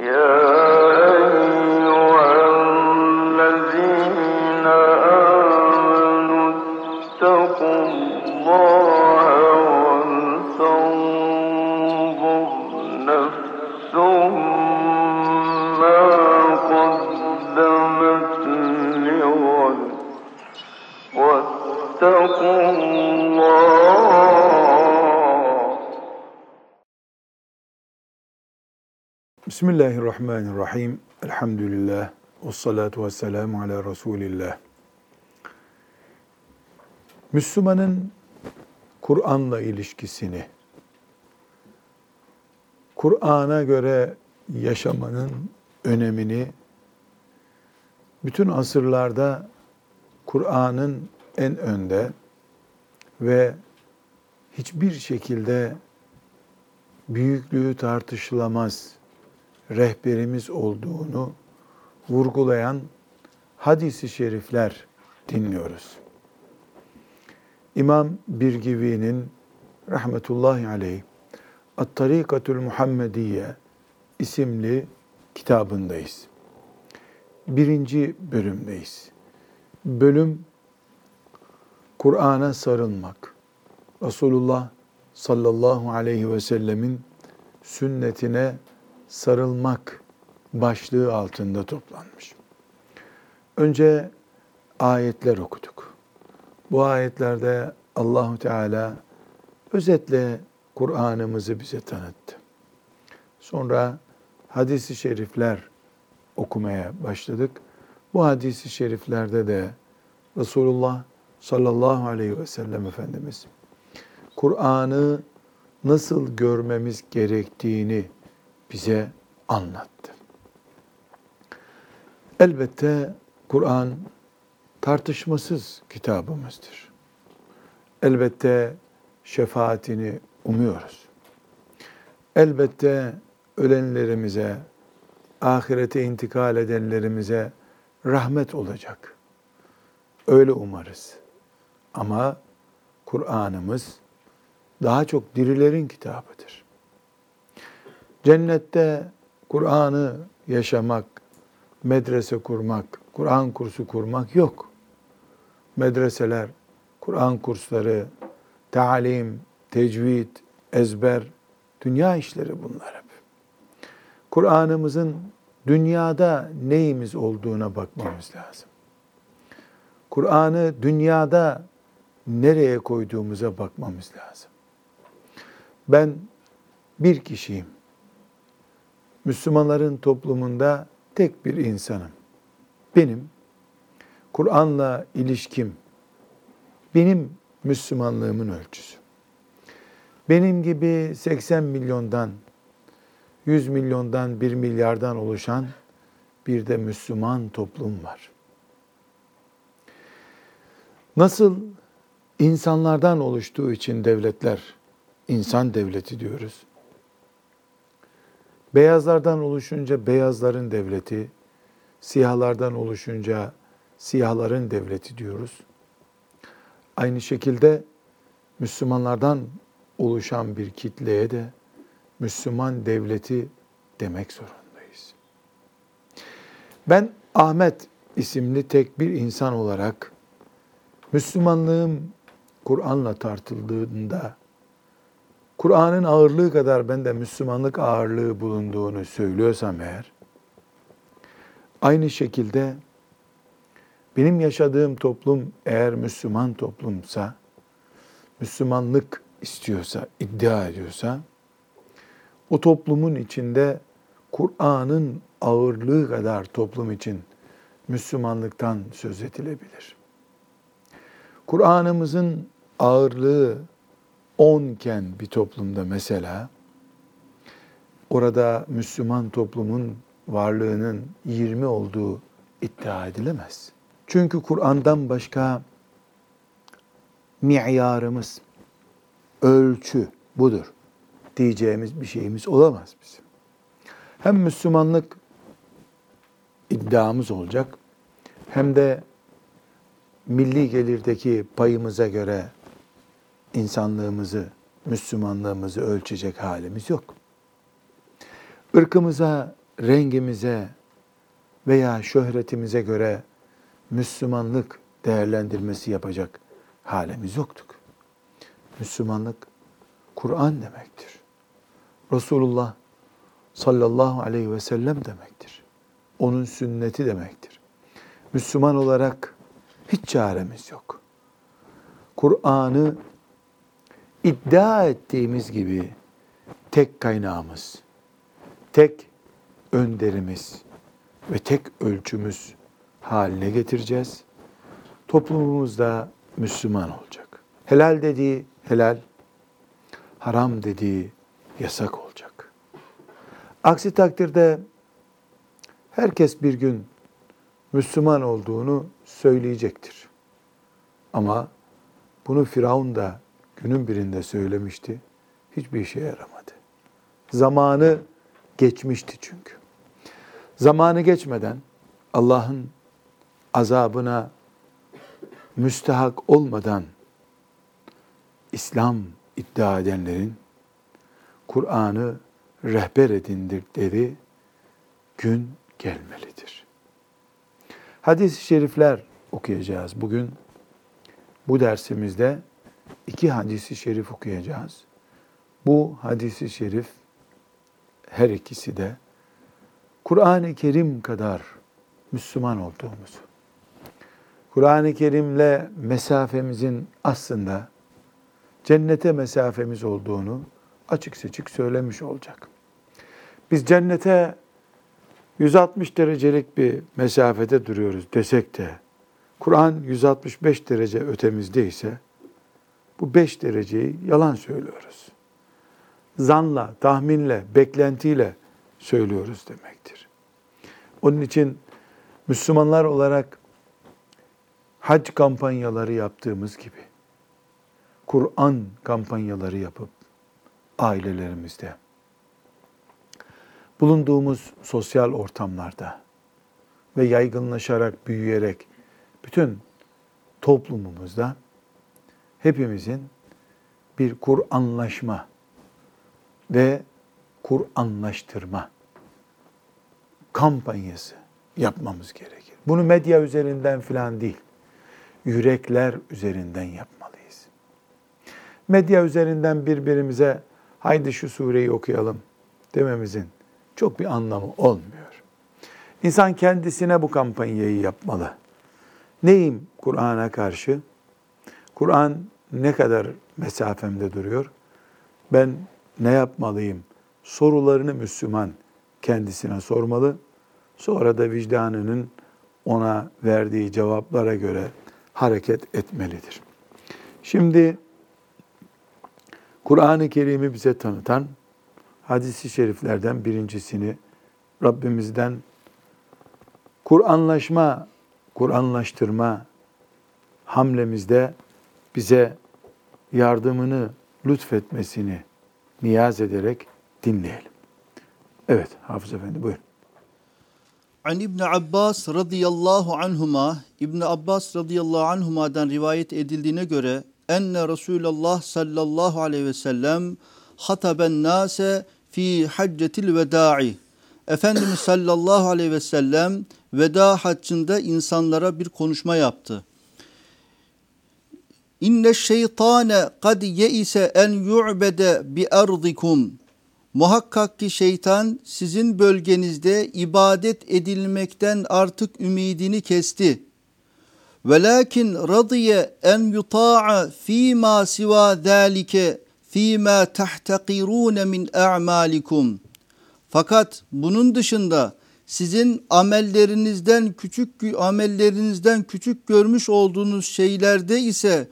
Yeah. Bismillahirrahmanirrahim. Elhamdülillah. Ve salatu ve selamu ala Resulillah. Müslümanın Kur'an'la ilişkisini, Kur'an'a göre yaşamanın önemini, bütün asırlarda Kur'an'ın en önde ve hiçbir şekilde büyüklüğü tartışılamaz rehberimiz olduğunu vurgulayan hadisi şerifler dinliyoruz. İmam Birgivi'nin rahmetullahi aleyh At-Tarikatul Muhammediye isimli kitabındayız. Birinci bölümdeyiz. Bölüm Kur'an'a sarılmak. Resulullah sallallahu aleyhi ve sellemin sünnetine sarılmak başlığı altında toplanmış. Önce ayetler okuduk. Bu ayetlerde Allahu Teala özetle Kur'an'ımızı bize tanıttı. Sonra hadisi şerifler okumaya başladık. Bu hadisi şeriflerde de Resulullah sallallahu aleyhi ve sellem Efendimiz Kur'an'ı nasıl görmemiz gerektiğini bize anlattı. Elbette Kur'an tartışmasız kitabımızdır. Elbette şefaatini umuyoruz. Elbette ölenlerimize, ahirete intikal edenlerimize rahmet olacak. Öyle umarız. Ama Kur'an'ımız daha çok dirilerin kitabıdır. Cennette Kur'an'ı yaşamak, medrese kurmak, Kur'an kursu kurmak yok. Medreseler, Kur'an kursları, talim, tecvid, ezber, dünya işleri bunlar hep. Kur'an'ımızın dünyada neyimiz olduğuna bakmamız lazım. Kur'an'ı dünyada nereye koyduğumuza bakmamız lazım. Ben bir kişiyim. Müslümanların toplumunda tek bir insanım. Benim Kur'an'la ilişkim benim Müslümanlığımın ölçüsü. Benim gibi 80 milyondan, 100 milyondan, 1 milyardan oluşan bir de Müslüman toplum var. Nasıl insanlardan oluştuğu için devletler, insan devleti diyoruz. Beyazlardan oluşunca beyazların devleti, siyahlardan oluşunca siyahların devleti diyoruz. Aynı şekilde Müslümanlardan oluşan bir kitleye de Müslüman devleti demek zorundayız. Ben Ahmet isimli tek bir insan olarak Müslümanlığım Kur'an'la tartıldığında Kur'an'ın ağırlığı kadar bende Müslümanlık ağırlığı bulunduğunu söylüyorsam eğer, aynı şekilde benim yaşadığım toplum eğer Müslüman toplumsa, Müslümanlık istiyorsa, iddia ediyorsa, o toplumun içinde Kur'an'ın ağırlığı kadar toplum için Müslümanlıktan söz edilebilir. Kur'an'ımızın ağırlığı 10 iken bir toplumda mesela orada Müslüman toplumun varlığının 20 olduğu iddia edilemez. Çünkü Kur'an'dan başka mi'yarımız, ölçü budur diyeceğimiz bir şeyimiz olamaz bizim. Hem Müslümanlık iddiamız olacak hem de milli gelirdeki payımıza göre insanlığımızı, Müslümanlığımızı ölçecek halimiz yok. Irkımıza rengimize veya şöhretimize göre Müslümanlık değerlendirmesi yapacak halimiz yoktuk. Müslümanlık Kur'an demektir. Resulullah sallallahu aleyhi ve sellem demektir. Onun sünneti demektir. Müslüman olarak hiç çaremiz yok. Kur'an'ı iddia ettiğimiz gibi tek kaynağımız, tek önderimiz ve tek ölçümüz haline getireceğiz. Toplumumuzda Müslüman olacak. Helal dediği helal, haram dediği yasak olacak. Aksi takdirde herkes bir gün Müslüman olduğunu söyleyecektir. Ama bunu Firavun da günün birinde söylemişti. Hiçbir işe yaramadı. Zamanı geçmişti çünkü. Zamanı geçmeden Allah'ın azabına müstehak olmadan İslam iddia edenlerin Kur'an'ı rehber edindikleri gün gelmelidir. Hadis-i şerifler okuyacağız. Bugün bu dersimizde iki hadisi şerif okuyacağız. Bu hadisi şerif her ikisi de Kur'an-ı Kerim kadar Müslüman olduğumuzu, Kur'an-ı Kerim'le mesafemizin aslında cennete mesafemiz olduğunu açık seçik söylemiş olacak. Biz cennete 160 derecelik bir mesafede duruyoruz desek de Kur'an 165 derece ötemizde ise bu 5 dereceyi yalan söylüyoruz. Zanla, tahminle, beklentiyle söylüyoruz demektir. Onun için Müslümanlar olarak hac kampanyaları yaptığımız gibi Kur'an kampanyaları yapıp ailelerimizde bulunduğumuz sosyal ortamlarda ve yaygınlaşarak, büyüyerek bütün toplumumuzda hepimizin bir Kur'anlaşma ve Kur'anlaştırma kampanyası yapmamız gerekir. Bunu medya üzerinden filan değil, yürekler üzerinden yapmalıyız. Medya üzerinden birbirimize haydi şu sureyi okuyalım dememizin çok bir anlamı olmuyor. İnsan kendisine bu kampanyayı yapmalı. Neyim Kur'an'a karşı? Kur'an ne kadar mesafemde duruyor? Ben ne yapmalıyım? Sorularını Müslüman kendisine sormalı. Sonra da vicdanının ona verdiği cevaplara göre hareket etmelidir. Şimdi Kur'an-ı Kerim'i bize tanıtan hadisi şeriflerden birincisini Rabbimizden Kur'anlaşma, Kur'anlaştırma hamlemizde bize yardımını lütfetmesini niyaz ederek dinleyelim. Evet Hafız Efendi buyurun. An İbn Abbas radıyallahu anhuma İbn Abbas radıyallahu anhuma'dan rivayet edildiğine göre enne Resulullah sallallahu aleyhi ve sellem hataben nase fi haccetil veda'i Efendimiz sallallahu aleyhi ve sellem veda haccında insanlara bir konuşma yaptı. İnne şeytane kad yeise en yu'bede bi ardikum. Muhakkak ki şeytan sizin bölgenizde ibadet edilmekten artık ümidini kesti. Velakin radiye en yuta'a fîmâ sivâ zâlike fîmâ tahtakirûne min a'mâlikum. Fakat bunun dışında sizin amellerinizden küçük amellerinizden küçük görmüş olduğunuz şeylerde ise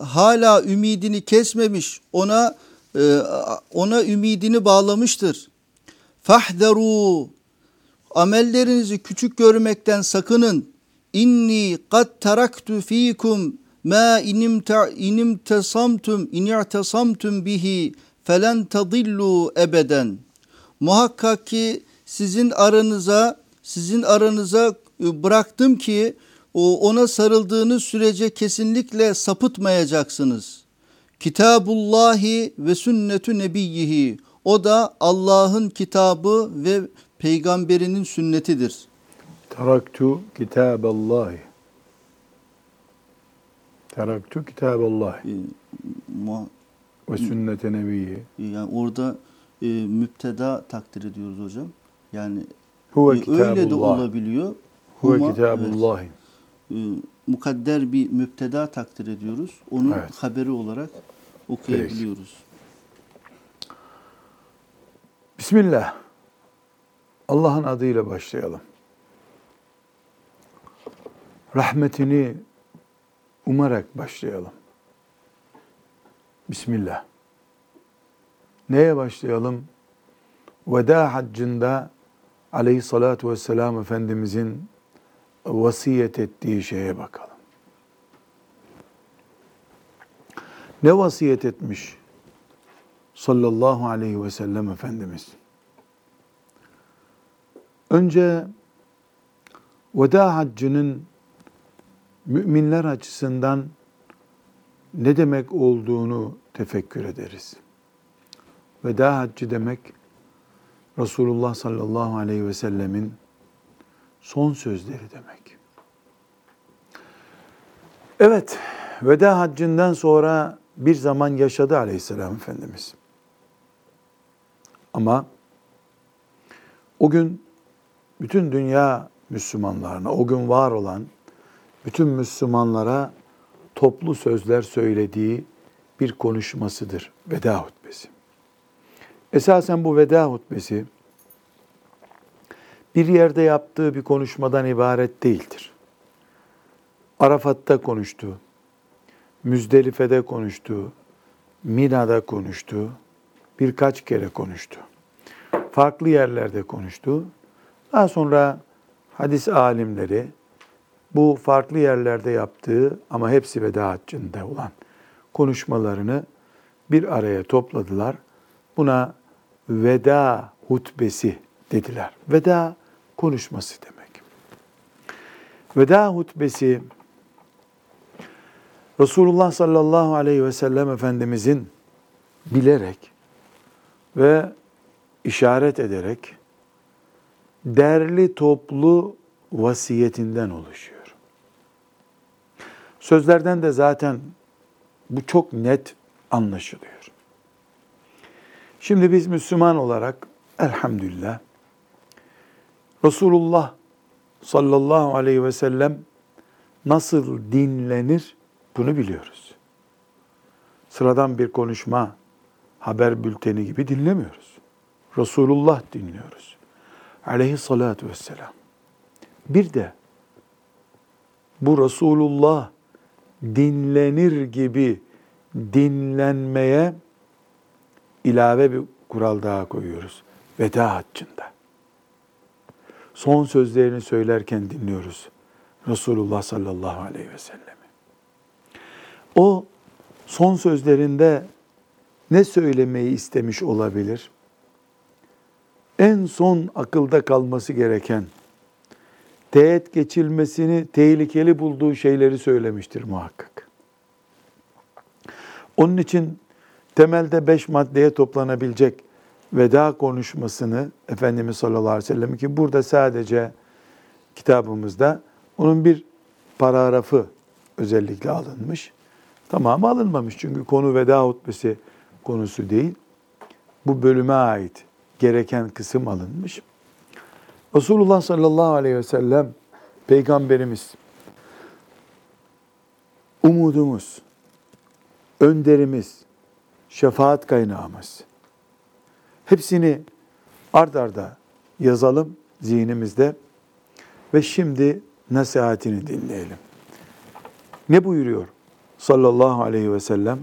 hala ümidini kesmemiş, ona e, ona ümidini bağlamıştır. Fahderu amellerinizi küçük görmekten sakının. İnni kad taraktu fikum ma inim inim tesamtum in'tesamtum bihi felen tadillu ebeden. Muhakkak ki sizin aranıza sizin aranıza bıraktım ki ona sarıldığınız sürece kesinlikle sapıtmayacaksınız. Kitabullahi ve sünnetu nebiyyihi. O da Allah'ın kitabı ve peygamberinin sünnetidir. Teraktu kitaballahi. Teraktu kitaballahi muha- ve sünnete nebiyyi. yani orada e, müpteda takdir ediyoruz hocam. Yani Huve e, öyle de kitabullah. olabiliyor. Huve Huma, kitabullahi. evet, e, mukadder bir müpteda takdir ediyoruz. Onun Evet. haberi olarak okuyabiliyoruz. Bismillah. Allah'ın adıyla başlayalım. Rahmetini umarak başlayalım. Bismillah. Neye başlayalım? Veda haccında aleyhissalatu vesselam Efendimizin vasiyet ettiği şeye bakalım. Ne vasiyet etmiş sallallahu aleyhi ve sellem Efendimiz? Önce veda haccının müminler açısından ne demek olduğunu tefekkür ederiz. Veda haccı demek Resulullah sallallahu aleyhi ve sellemin son sözleri demek. Evet, veda haccından sonra bir zaman yaşadı aleyhisselam Efendimiz. Ama o gün bütün dünya Müslümanlarına, o gün var olan bütün Müslümanlara toplu sözler söylediği bir konuşmasıdır veda hutbesi. Esasen bu veda hutbesi bir yerde yaptığı bir konuşmadan ibaret değildir. Arafat'ta konuştu, Müzdelife'de konuştu, Mina'da konuştu, birkaç kere konuştu. Farklı yerlerde konuştu. Daha sonra hadis alimleri bu farklı yerlerde yaptığı ama hepsi veda haccında olan konuşmalarını bir araya topladılar. Buna veda hutbesi dediler. Veda konuşması demek. Veda hutbesi Resulullah sallallahu aleyhi ve sellem Efendimizin bilerek ve işaret ederek derli toplu vasiyetinden oluşuyor. Sözlerden de zaten bu çok net anlaşılıyor. Şimdi biz Müslüman olarak elhamdülillah Resulullah sallallahu aleyhi ve sellem nasıl dinlenir bunu biliyoruz. Sıradan bir konuşma, haber bülteni gibi dinlemiyoruz. Resulullah dinliyoruz. Aleyhissalatu vesselam. Bir de bu Resulullah dinlenir gibi dinlenmeye ilave bir kural daha koyuyoruz. Veda haccında. Son sözlerini söylerken dinliyoruz. Resulullah sallallahu aleyhi ve sellem'i. O son sözlerinde ne söylemeyi istemiş olabilir? En son akılda kalması gereken, teğet geçilmesini tehlikeli bulduğu şeyleri söylemiştir muhakkak. Onun için temelde beş maddeye toplanabilecek veda konuşmasını Efendimiz sallallahu aleyhi ve sellem ki burada sadece kitabımızda onun bir paragrafı özellikle alınmış. Tamamı alınmamış çünkü konu veda hutbesi konusu değil. Bu bölüme ait gereken kısım alınmış. Resulullah sallallahu aleyhi ve sellem peygamberimiz umudumuz, önderimiz, şefaat kaynağımız. Hepsini ard arda yazalım zihnimizde ve şimdi nasihatini dinleyelim. Ne buyuruyor sallallahu aleyhi ve sellem?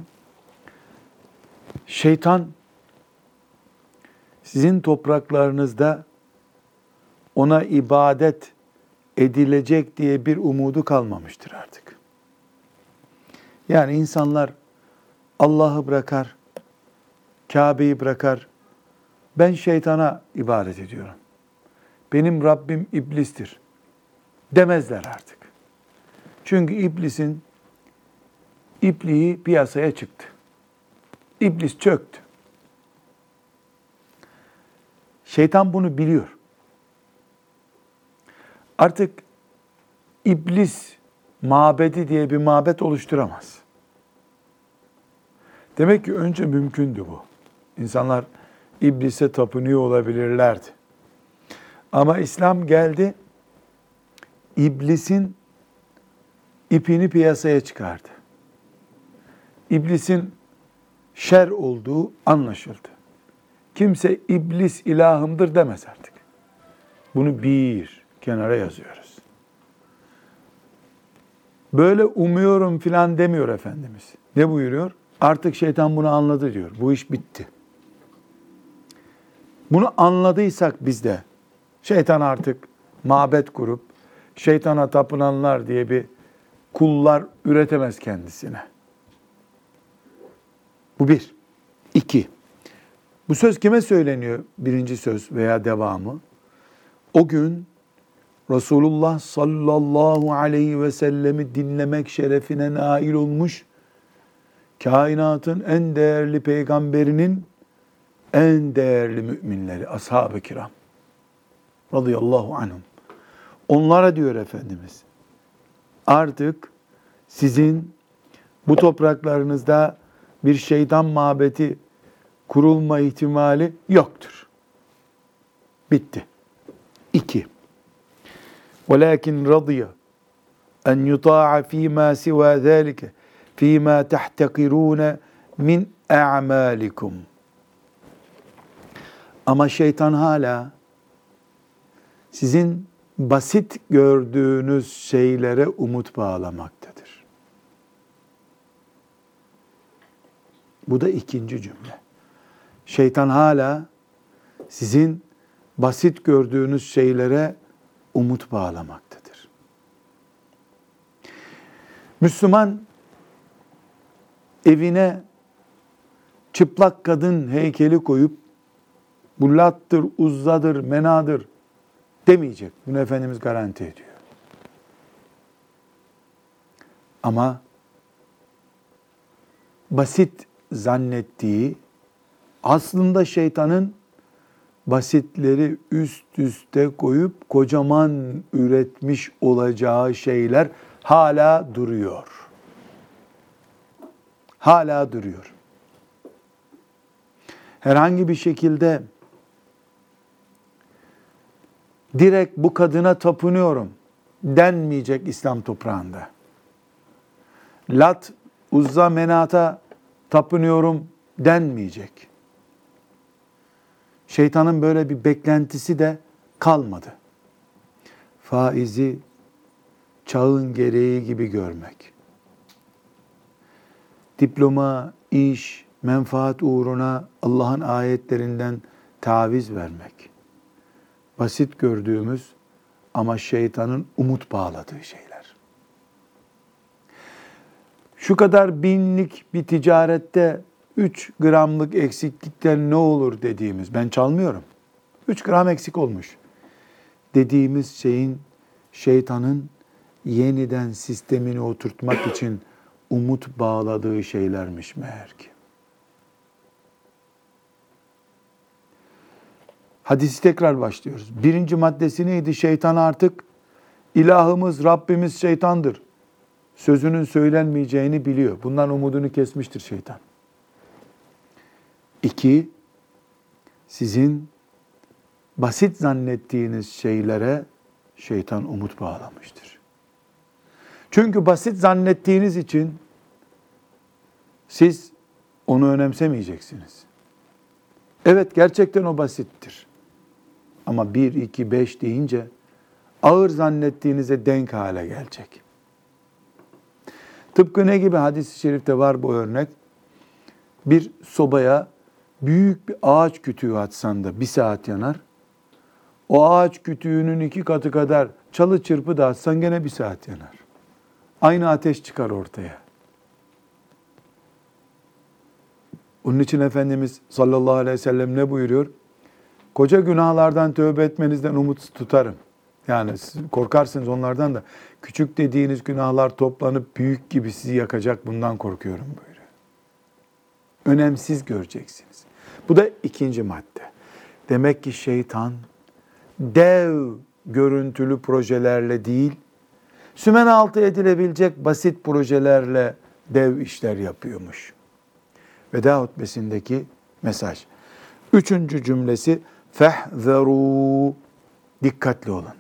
Şeytan sizin topraklarınızda ona ibadet edilecek diye bir umudu kalmamıştır artık. Yani insanlar Allah'ı bırakar, Kabe'yi bırakar, ben şeytana ibadet ediyorum. Benim Rabbim iblistir demezler artık. Çünkü iblisin ipliği piyasaya çıktı. İblis çöktü. Şeytan bunu biliyor. artık iblis mabedi diye bir mabet oluşturamaz. Demek ki önce mümkündü bu. İnsanlar iblise tapınıyor olabilirlerdi. Ama İslam geldi, iblisin ipini piyasaya çıkardı. İblisin şer olduğu anlaşıldı. Kimse iblis ilahımdır demez artık. Bunu bir kenara yazıyoruz. Böyle umuyorum filan demiyor Efendimiz. Ne buyuruyor? Artık şeytan bunu anladı diyor. Bu iş bitti. Bunu anladıysak biz de şeytan artık mabet kurup şeytana tapınanlar diye bir kullar üretemez kendisine. Bu bir. İki. Bu söz kime söyleniyor? Birinci söz veya devamı. O gün Resulullah sallallahu aleyhi ve sellemi dinlemek şerefine nail olmuş, kainatın en değerli peygamberinin en değerli müminleri, ashab-ı kiram radıyallahu anhum. Onlara diyor Efendimiz, artık sizin bu topraklarınızda bir şeytan mabeti kurulma ihtimali yoktur. Bitti. İki. وَلَكِنْ رَضِيَ أَنْ يُطَاعَ ف۪ي مَا سِوَى ذَٰلِكَ ف۪ي مَا تَحْتَقِرُونَ min اَعْمَالِكُمْ Ama şeytan hala sizin basit gördüğünüz şeylere umut bağlamaktadır. Bu da ikinci cümle. Şeytan hala sizin basit gördüğünüz şeylere umut bağlamaktadır. Müslüman evine çıplak kadın heykeli koyup bu lattır, uzzadır, menadır demeyecek. Bunu Efendimiz garanti ediyor. Ama basit zannettiği aslında şeytanın basitleri üst üste koyup kocaman üretmiş olacağı şeyler hala duruyor. Hala duruyor. Herhangi bir şekilde direkt bu kadına tapınıyorum denmeyecek İslam toprağında. Lat, Uzza, Menat'a tapınıyorum denmeyecek. Şeytanın böyle bir beklentisi de kalmadı. Faizi çağın gereği gibi görmek. Diploma, iş, menfaat uğruna Allah'ın ayetlerinden taviz vermek. Basit gördüğümüz ama şeytanın umut bağladığı şeyler. Şu kadar binlik bir ticarette 3 gramlık eksiklikten ne olur dediğimiz, ben çalmıyorum. 3 gram eksik olmuş. Dediğimiz şeyin şeytanın yeniden sistemini oturtmak için umut bağladığı şeylermiş meğer ki. Hadisi tekrar başlıyoruz. Birinci maddesi neydi? Şeytan artık ilahımız, Rabbimiz şeytandır. Sözünün söylenmeyeceğini biliyor. Bundan umudunu kesmiştir şeytan. İki, sizin basit zannettiğiniz şeylere şeytan umut bağlamıştır. Çünkü basit zannettiğiniz için siz onu önemsemeyeceksiniz. Evet gerçekten o basittir. Ama bir, iki, beş deyince ağır zannettiğinize denk hale gelecek. Tıpkı ne gibi hadis-i şerifte var bu örnek? Bir sobaya büyük bir ağaç kütüğü atsan da bir saat yanar. O ağaç kütüğünün iki katı kadar çalı çırpı da atsan gene bir saat yanar. Aynı ateş çıkar ortaya. Onun için Efendimiz sallallahu aleyhi ve sellem ne buyuruyor? Koca günahlardan tövbe etmenizden umut tutarım. Yani korkarsınız onlardan da küçük dediğiniz günahlar toplanıp büyük gibi sizi yakacak bundan korkuyorum buyuruyor. Önemsiz göreceksiniz. Bu da ikinci madde. Demek ki şeytan dev görüntülü projelerle değil, sümen altı edilebilecek basit projelerle dev işler yapıyormuş. Veda hutbesindeki mesaj. Üçüncü cümlesi fehzeru dikkatli olun.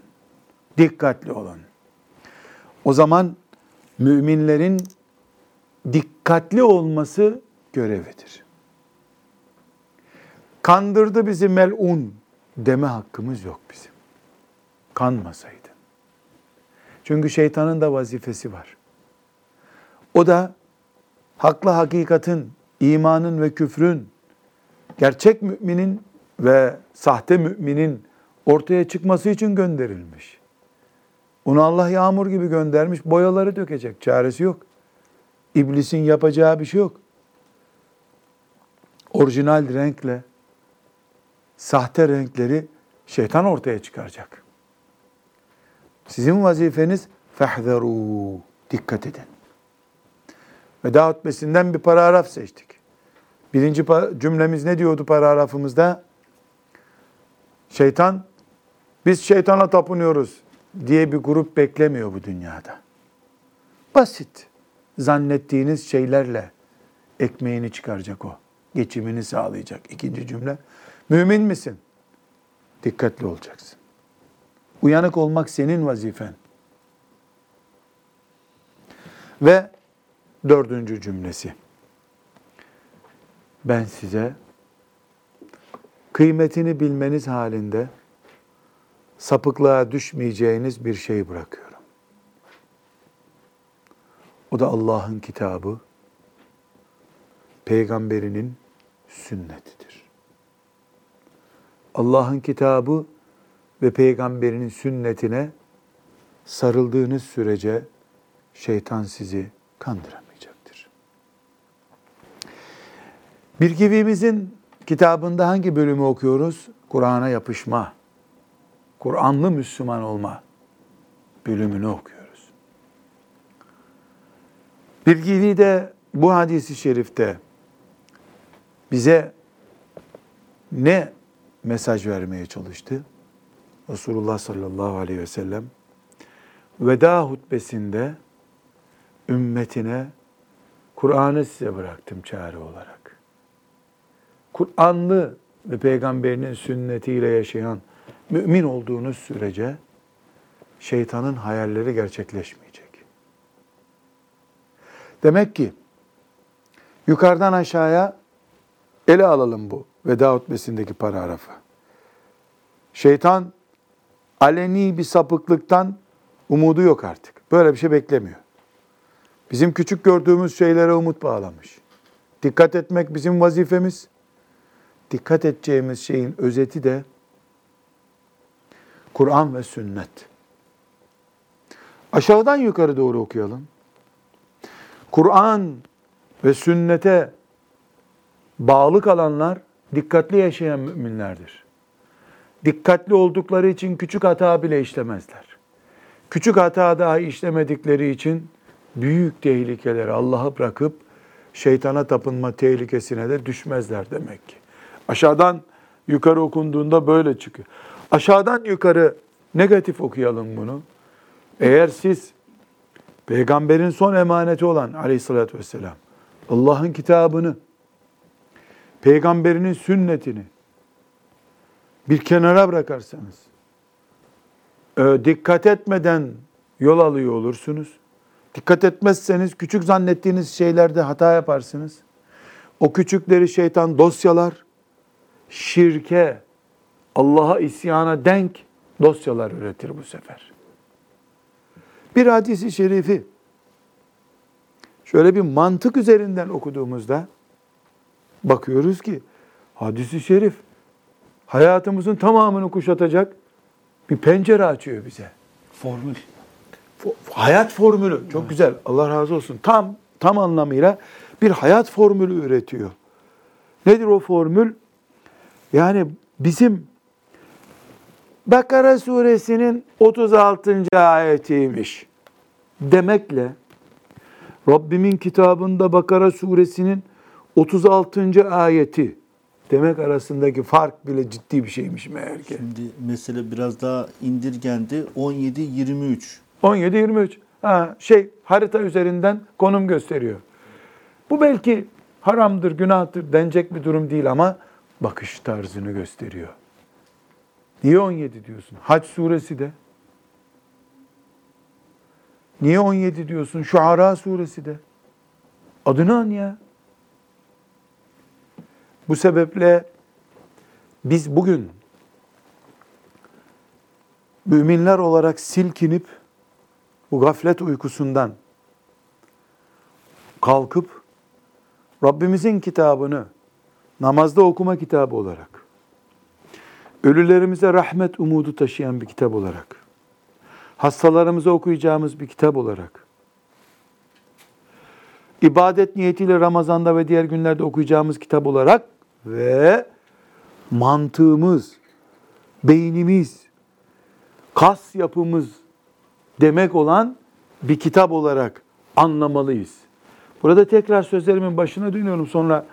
Dikkatli olun. O zaman müminlerin dikkatli olması görevidir. Kandırdı bizi melun deme hakkımız yok bizim. Kanmasaydı. Çünkü şeytanın da vazifesi var. O da hakla hakikatin, imanın ve küfrün, gerçek müminin ve sahte müminin ortaya çıkması için gönderilmiş. Onu Allah yağmur gibi göndermiş, boyaları dökecek, çaresi yok. İblisin yapacağı bir şey yok. Orijinal renkle sahte renkleri şeytan ortaya çıkaracak. Sizin vazifeniz fehzeru. Dikkat edin. Veda hutbesinden bir paragraf seçtik. Birinci cümlemiz ne diyordu paragrafımızda? Şeytan, biz şeytana tapınıyoruz diye bir grup beklemiyor bu dünyada. Basit zannettiğiniz şeylerle ekmeğini çıkaracak o. Geçimini sağlayacak. İkinci cümle. Mümin misin? Dikkatli olacaksın. Uyanık olmak senin vazifen. Ve dördüncü cümlesi. Ben size kıymetini bilmeniz halinde sapıklığa düşmeyeceğiniz bir şey bırakıyorum. O da Allah'ın kitabı, peygamberinin sünnetidir. Allah'ın kitabı ve peygamberinin sünnetine sarıldığınız sürece şeytan sizi kandıramayacaktır. Bilgivimizin kitabında hangi bölümü okuyoruz? Kur'an'a yapışma, Kur'anlı Müslüman olma bölümünü okuyoruz. Bilgivi de bu hadisi şerifte bize ne mesaj vermeye çalıştı? Resulullah sallallahu aleyhi ve sellem veda hutbesinde ümmetine Kur'an'ı size bıraktım çare olarak. Kur'anlı ve peygamberinin sünnetiyle yaşayan mümin olduğunuz sürece şeytanın hayalleri gerçekleşmeyecek. Demek ki yukarıdan aşağıya ele alalım bu veda hutbesindeki paragrafı. Şeytan aleni bir sapıklıktan umudu yok artık. Böyle bir şey beklemiyor. Bizim küçük gördüğümüz şeylere umut bağlamış. Dikkat etmek bizim vazifemiz. Dikkat edeceğimiz şeyin özeti de Kur'an ve sünnet. Aşağıdan yukarı doğru okuyalım. Kur'an ve sünnete bağlı kalanlar dikkatli yaşayan müminlerdir. Dikkatli oldukları için küçük hata bile işlemezler. Küçük hata daha işlemedikleri için büyük tehlikeleri Allah'a bırakıp şeytana tapınma tehlikesine de düşmezler demek ki. Aşağıdan yukarı okunduğunda böyle çıkıyor. Aşağıdan yukarı negatif okuyalım bunu. Eğer siz peygamberin son emaneti olan aleyhissalatü vesselam Allah'ın kitabını peygamberinin sünnetini bir kenara bırakarsanız e, dikkat etmeden yol alıyor olursunuz. Dikkat etmezseniz küçük zannettiğiniz şeylerde hata yaparsınız. O küçükleri şeytan dosyalar, şirke, Allah'a isyana denk dosyalar üretir bu sefer. Bir hadisi şerifi şöyle bir mantık üzerinden okuduğumuzda bakıyoruz ki hadisi şerif hayatımızın tamamını kuşatacak bir pencere açıyor bize. Formül. Hayat formülü. Çok evet. güzel. Allah razı olsun. Tam tam anlamıyla bir hayat formülü üretiyor. Nedir o formül? Yani bizim Bakara suresinin 36. ayetiymiş demekle Rabbimin kitabında Bakara suresinin 36. ayeti demek arasındaki fark bile ciddi bir şeymiş meğer ki. Şimdi mesele biraz daha indirgendi. 17-23. 17-23. Ha, şey harita üzerinden konum gösteriyor. Bu belki haramdır, günahtır denecek bir durum değil ama bakış tarzını gösteriyor. Niye 17 diyorsun? Hac suresi de. Niye 17 diyorsun? Şuara suresi de. Adını an ya. Bu sebeple biz bugün müminler olarak silkinip bu gaflet uykusundan kalkıp Rabbimizin kitabını namazda okuma kitabı olarak, ölülerimize rahmet umudu taşıyan bir kitap olarak, hastalarımıza okuyacağımız bir kitap olarak, ibadet niyetiyle Ramazan'da ve diğer günlerde okuyacağımız kitap olarak ve mantığımız, beynimiz, kas yapımız demek olan bir kitap olarak anlamalıyız. Burada tekrar sözlerimin başına dönüyorum. Sonra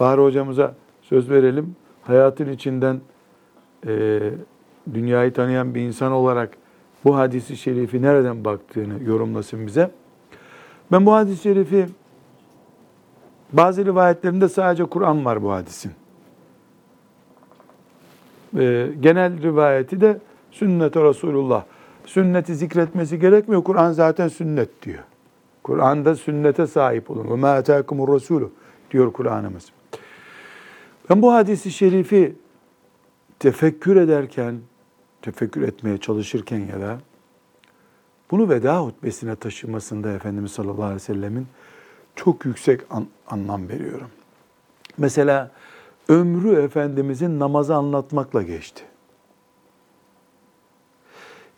Bahar hocamıza söz verelim. Hayatın içinden e, dünyayı tanıyan bir insan olarak bu hadisi şerifi nereden baktığını yorumlasın bize. Ben bu hadis-i şerifi bazı rivayetlerinde sadece Kur'an var bu hadisin. E, genel rivayeti de sünnet-i Resulullah. Sünneti zikretmesi gerekmiyor. Kur'an zaten sünnet diyor. Kur'an'da sünnete sahip olun. Ve ma etâkumur diyor Kur'an'ımız. Ben bu hadisi şerifi tefekkür ederken, tefekkür etmeye çalışırken ya da bunu veda hutbesine taşımasında Efendimiz sallallahu aleyhi ve sellemin çok yüksek an- anlam veriyorum. Mesela ömrü Efendimizin namazı anlatmakla geçti.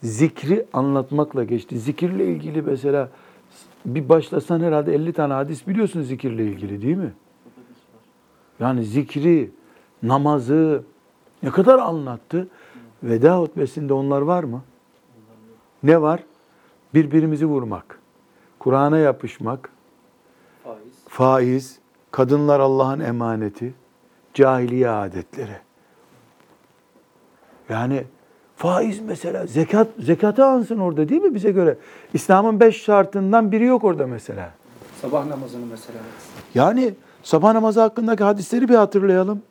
Zikri anlatmakla geçti. Zikirle ilgili mesela bir başlasan herhalde 50 tane hadis biliyorsun zikirle ilgili değil mi? Yani zikri, namazı ne kadar anlattı? Veda hutbesinde onlar var mı? Ne var? Birbirimizi vurmak, Kur'an'a yapışmak, Faiz. faiz, kadınlar Allah'ın emaneti, cahiliye adetleri. Yani faiz mesela zekat zekatı ansın orada değil mi bize göre? İslam'ın beş şartından biri yok orada mesela. Sabah namazını mesela. Yani sabah namazı hakkındaki hadisleri bir hatırlayalım.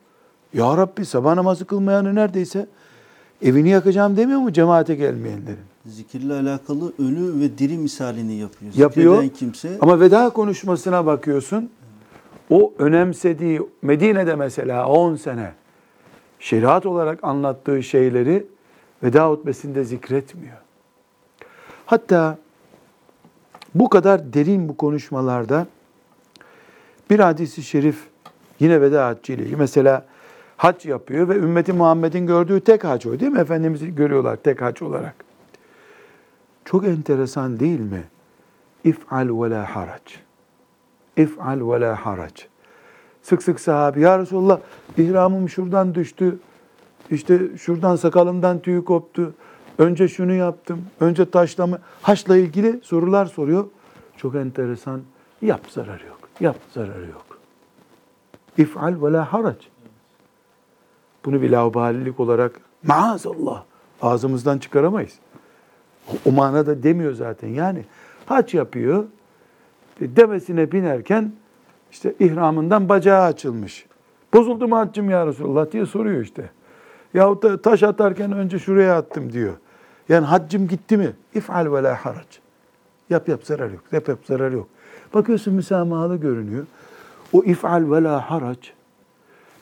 Ya Rabbi sabah namazı kılmayanı neredeyse evini yakacağım demiyor mu cemaate gelmeyenlerin? Zikirle alakalı ölü ve diri misalini yapıyor. Yapıyor. Zikreden kimse Ama veda konuşmasına bakıyorsun. O önemsediği Medine'de mesela 10 sene şeriat olarak anlattığı şeyleri veda hutbesinde zikretmiyor. Hatta bu kadar derin bu konuşmalarda bir hadisi şerif yine veda haccı ile. Mesela hac yapıyor ve ümmeti Muhammed'in gördüğü tek hac o değil mi? Efendimiz'i görüyorlar tek hac olarak. Çok enteresan değil mi? İf'al ve la harac. İf'al ve la harac. Sık sık sahabi, ya Resulallah ihramım şuradan düştü, işte şuradan sakalımdan tüy koptu, önce şunu yaptım, önce taşlama, haçla ilgili sorular soruyor. Çok enteresan, yap zararı yok, yap zararı yok. İf'al ve la harac. Bunu bir laubalilik olarak maazallah ağzımızdan çıkaramayız. O manada demiyor zaten. Yani haç yapıyor. e, Devesine binerken işte ihramından bacağı açılmış. Bozuldu mu haccım ya Resulullah diye soruyor işte. Yahut da taş atarken önce şuraya attım diyor. Yani haccım gitti mi? İf'al ve la harac. Yap yap zarar yok. Yap yap zarar yok. Bakıyorsun müsamahalı görünüyor. O if'al ve la harac.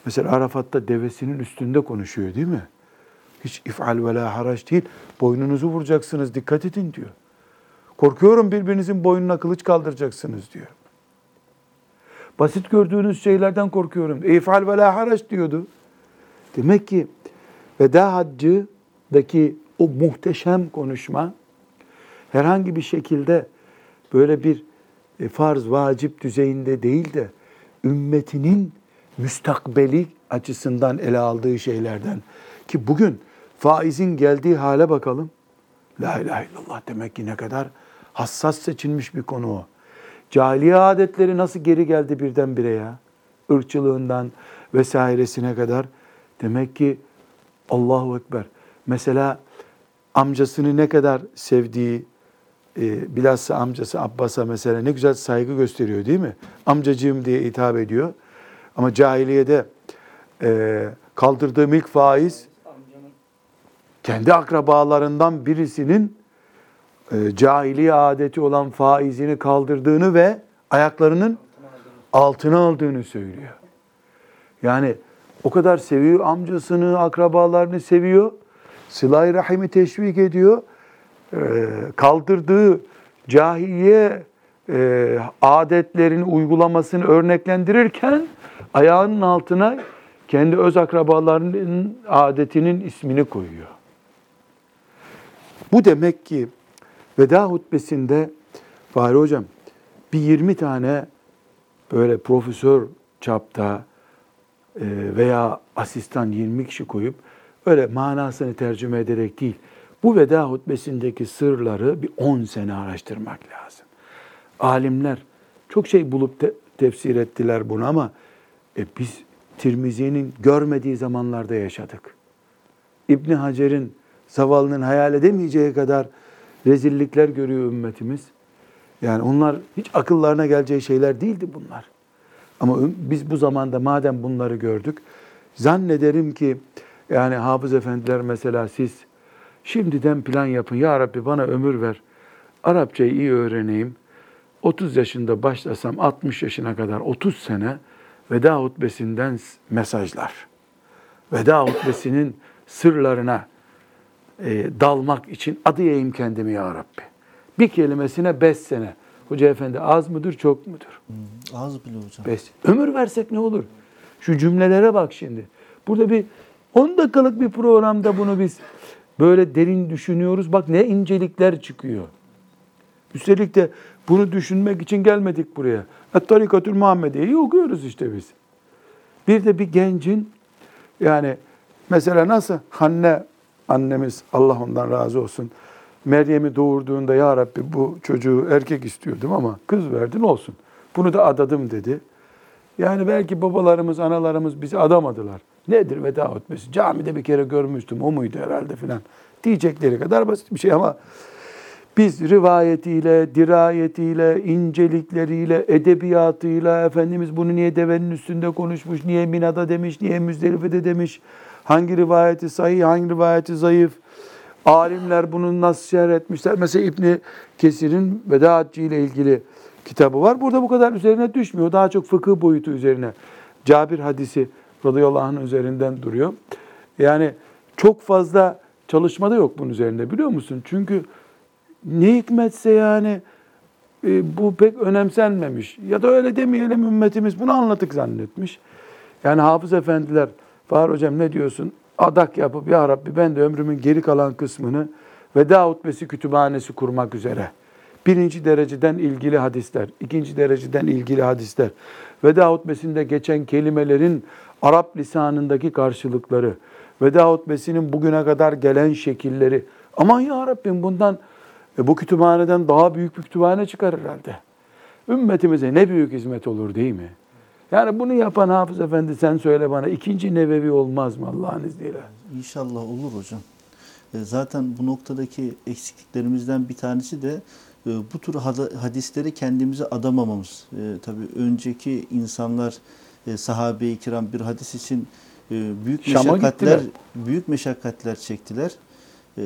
Mesela Arafat'ta devesinin üstünde konuşuyor değil mi? Hiç if'al ve la haraç değil. Boynunuzu vuracaksınız, dikkat edin diyor. Korkuyorum birbirinizin boynuna kılıç kaldıracaksınız diyor. Basit gördüğünüz şeylerden korkuyorum. E, if'al ve la haraç diyordu. Demek ki veda haccıdaki o muhteşem konuşma herhangi bir şekilde böyle bir farz, vacip düzeyinde değil de ümmetinin müstakbeli açısından ele aldığı şeylerden. Ki bugün faizin geldiği hale bakalım. La ilahe illallah demek ki ne kadar hassas seçilmiş bir konu o. Cahiliye adetleri nasıl geri geldi birdenbire ya? Irkçılığından, vesairesine kadar demek ki Allahu Ekber. Mesela amcasını ne kadar sevdiği, e, bilhassa amcası Abbas'a mesela ne güzel saygı gösteriyor değil mi? Amcacığım diye hitap ediyor. Ama cahiliyede e, kaldırdığım ilk faiz kendi akrabalarından birisinin e, cahiliye adeti olan faizini kaldırdığını ve ayaklarının altına aldığını söylüyor. Yani o kadar seviyor amcasını, akrabalarını seviyor. Sıla-i Rahim'i teşvik ediyor. E, kaldırdığı cahiliye e, adetlerini uygulamasını örneklendirirken ayağının altına kendi öz akrabalarının adetinin ismini koyuyor. Bu demek ki veda hutbesinde Fahri Hocam bir 20 tane böyle profesör çapta e, veya asistan 20 kişi koyup öyle manasını tercüme ederek değil. Bu veda hutbesindeki sırları bir 10 sene araştırmak lazım. Alimler çok şey bulup te- tefsir ettiler bunu ama e, biz Tirmizi'nin görmediği zamanlarda yaşadık. İbni Hacer'in zavallının hayal edemeyeceği kadar rezillikler görüyor ümmetimiz. Yani onlar hiç akıllarına geleceği şeyler değildi bunlar. Ama biz bu zamanda madem bunları gördük, zannederim ki yani hafız efendiler mesela siz şimdiden plan yapın. Ya Rabbi bana ömür ver. Arapçayı iyi öğreneyim. 30 yaşında başlasam 60 yaşına kadar 30 sene veda hutbesinden mesajlar. Veda hutbesinin sırlarına e, dalmak için adayayım kendimi ya Rabbi. Bir kelimesine beş sene. Hoca efendi az mıdır çok mudur? Az bile hocam. Beş. Ömür versek ne olur? Şu cümlelere bak şimdi. Burada bir 10 dakikalık bir programda bunu biz böyle derin düşünüyoruz. Bak ne incelikler çıkıyor. Üstelik de bunu düşünmek için gelmedik buraya. Et-Tarikatül Muhammediye'yi okuyoruz işte biz. Bir de bir gencin yani mesela nasıl Hanne annemiz Allah ondan razı olsun Meryem'i doğurduğunda ya Rabbi bu çocuğu erkek istiyordum ama kız verdin olsun. Bunu da adadım dedi. Yani belki babalarımız, analarımız bizi adamadılar. Nedir veda hutbesi? Camide bir kere görmüştüm, o muydu herhalde filan. Diyecekleri kadar basit bir şey ama biz rivayetiyle, dirayetiyle, incelikleriyle, edebiyatıyla, Efendimiz bunu niye devenin üstünde konuşmuş, niye Mina'da demiş, niye Müzdelife'de demiş, hangi rivayeti sahih, hangi rivayeti zayıf, alimler bunu nasıl şerh etmişler. Mesela İbni Kesir'in Veda Haccı ile ilgili kitabı var. Burada bu kadar üzerine düşmüyor. Daha çok fıkıh boyutu üzerine. Cabir hadisi radıyallahu anh üzerinden duruyor. Yani çok fazla çalışma da yok bunun üzerinde biliyor musun? Çünkü ne hikmetse yani e, bu pek önemsenmemiş. Ya da öyle demeyelim ümmetimiz bunu anlatık zannetmiş. Yani hafız efendiler, Fahri Hocam ne diyorsun? Adak yapıp ya Rabbi ben de ömrümün geri kalan kısmını veda hutbesi kütüphanesi kurmak üzere. Birinci dereceden ilgili hadisler, ikinci dereceden ilgili hadisler, veda hutbesinde geçen kelimelerin Arap lisanındaki karşılıkları, veda hutbesinin bugüne kadar gelen şekilleri. Aman ya Rabbim bundan e, bu kütüphaneden daha büyük bir kütüphane çıkar herhalde. Ümmetimize ne büyük hizmet olur değil mi? Yani bunu yapan Hafız Efendi sen söyle bana ikinci nevevi olmaz mı Allah'ın izniyle? İnşallah olur hocam. E, Zaten bu noktadaki eksikliklerimizden bir tanesi de e, bu tür hadisleri kendimize adamamamız. Tabii önceki insanlar e, sahabe-i kiram bir hadis için e, büyük Şam'a meşakkatler gittiler. büyük meşakkatler çektiler. E,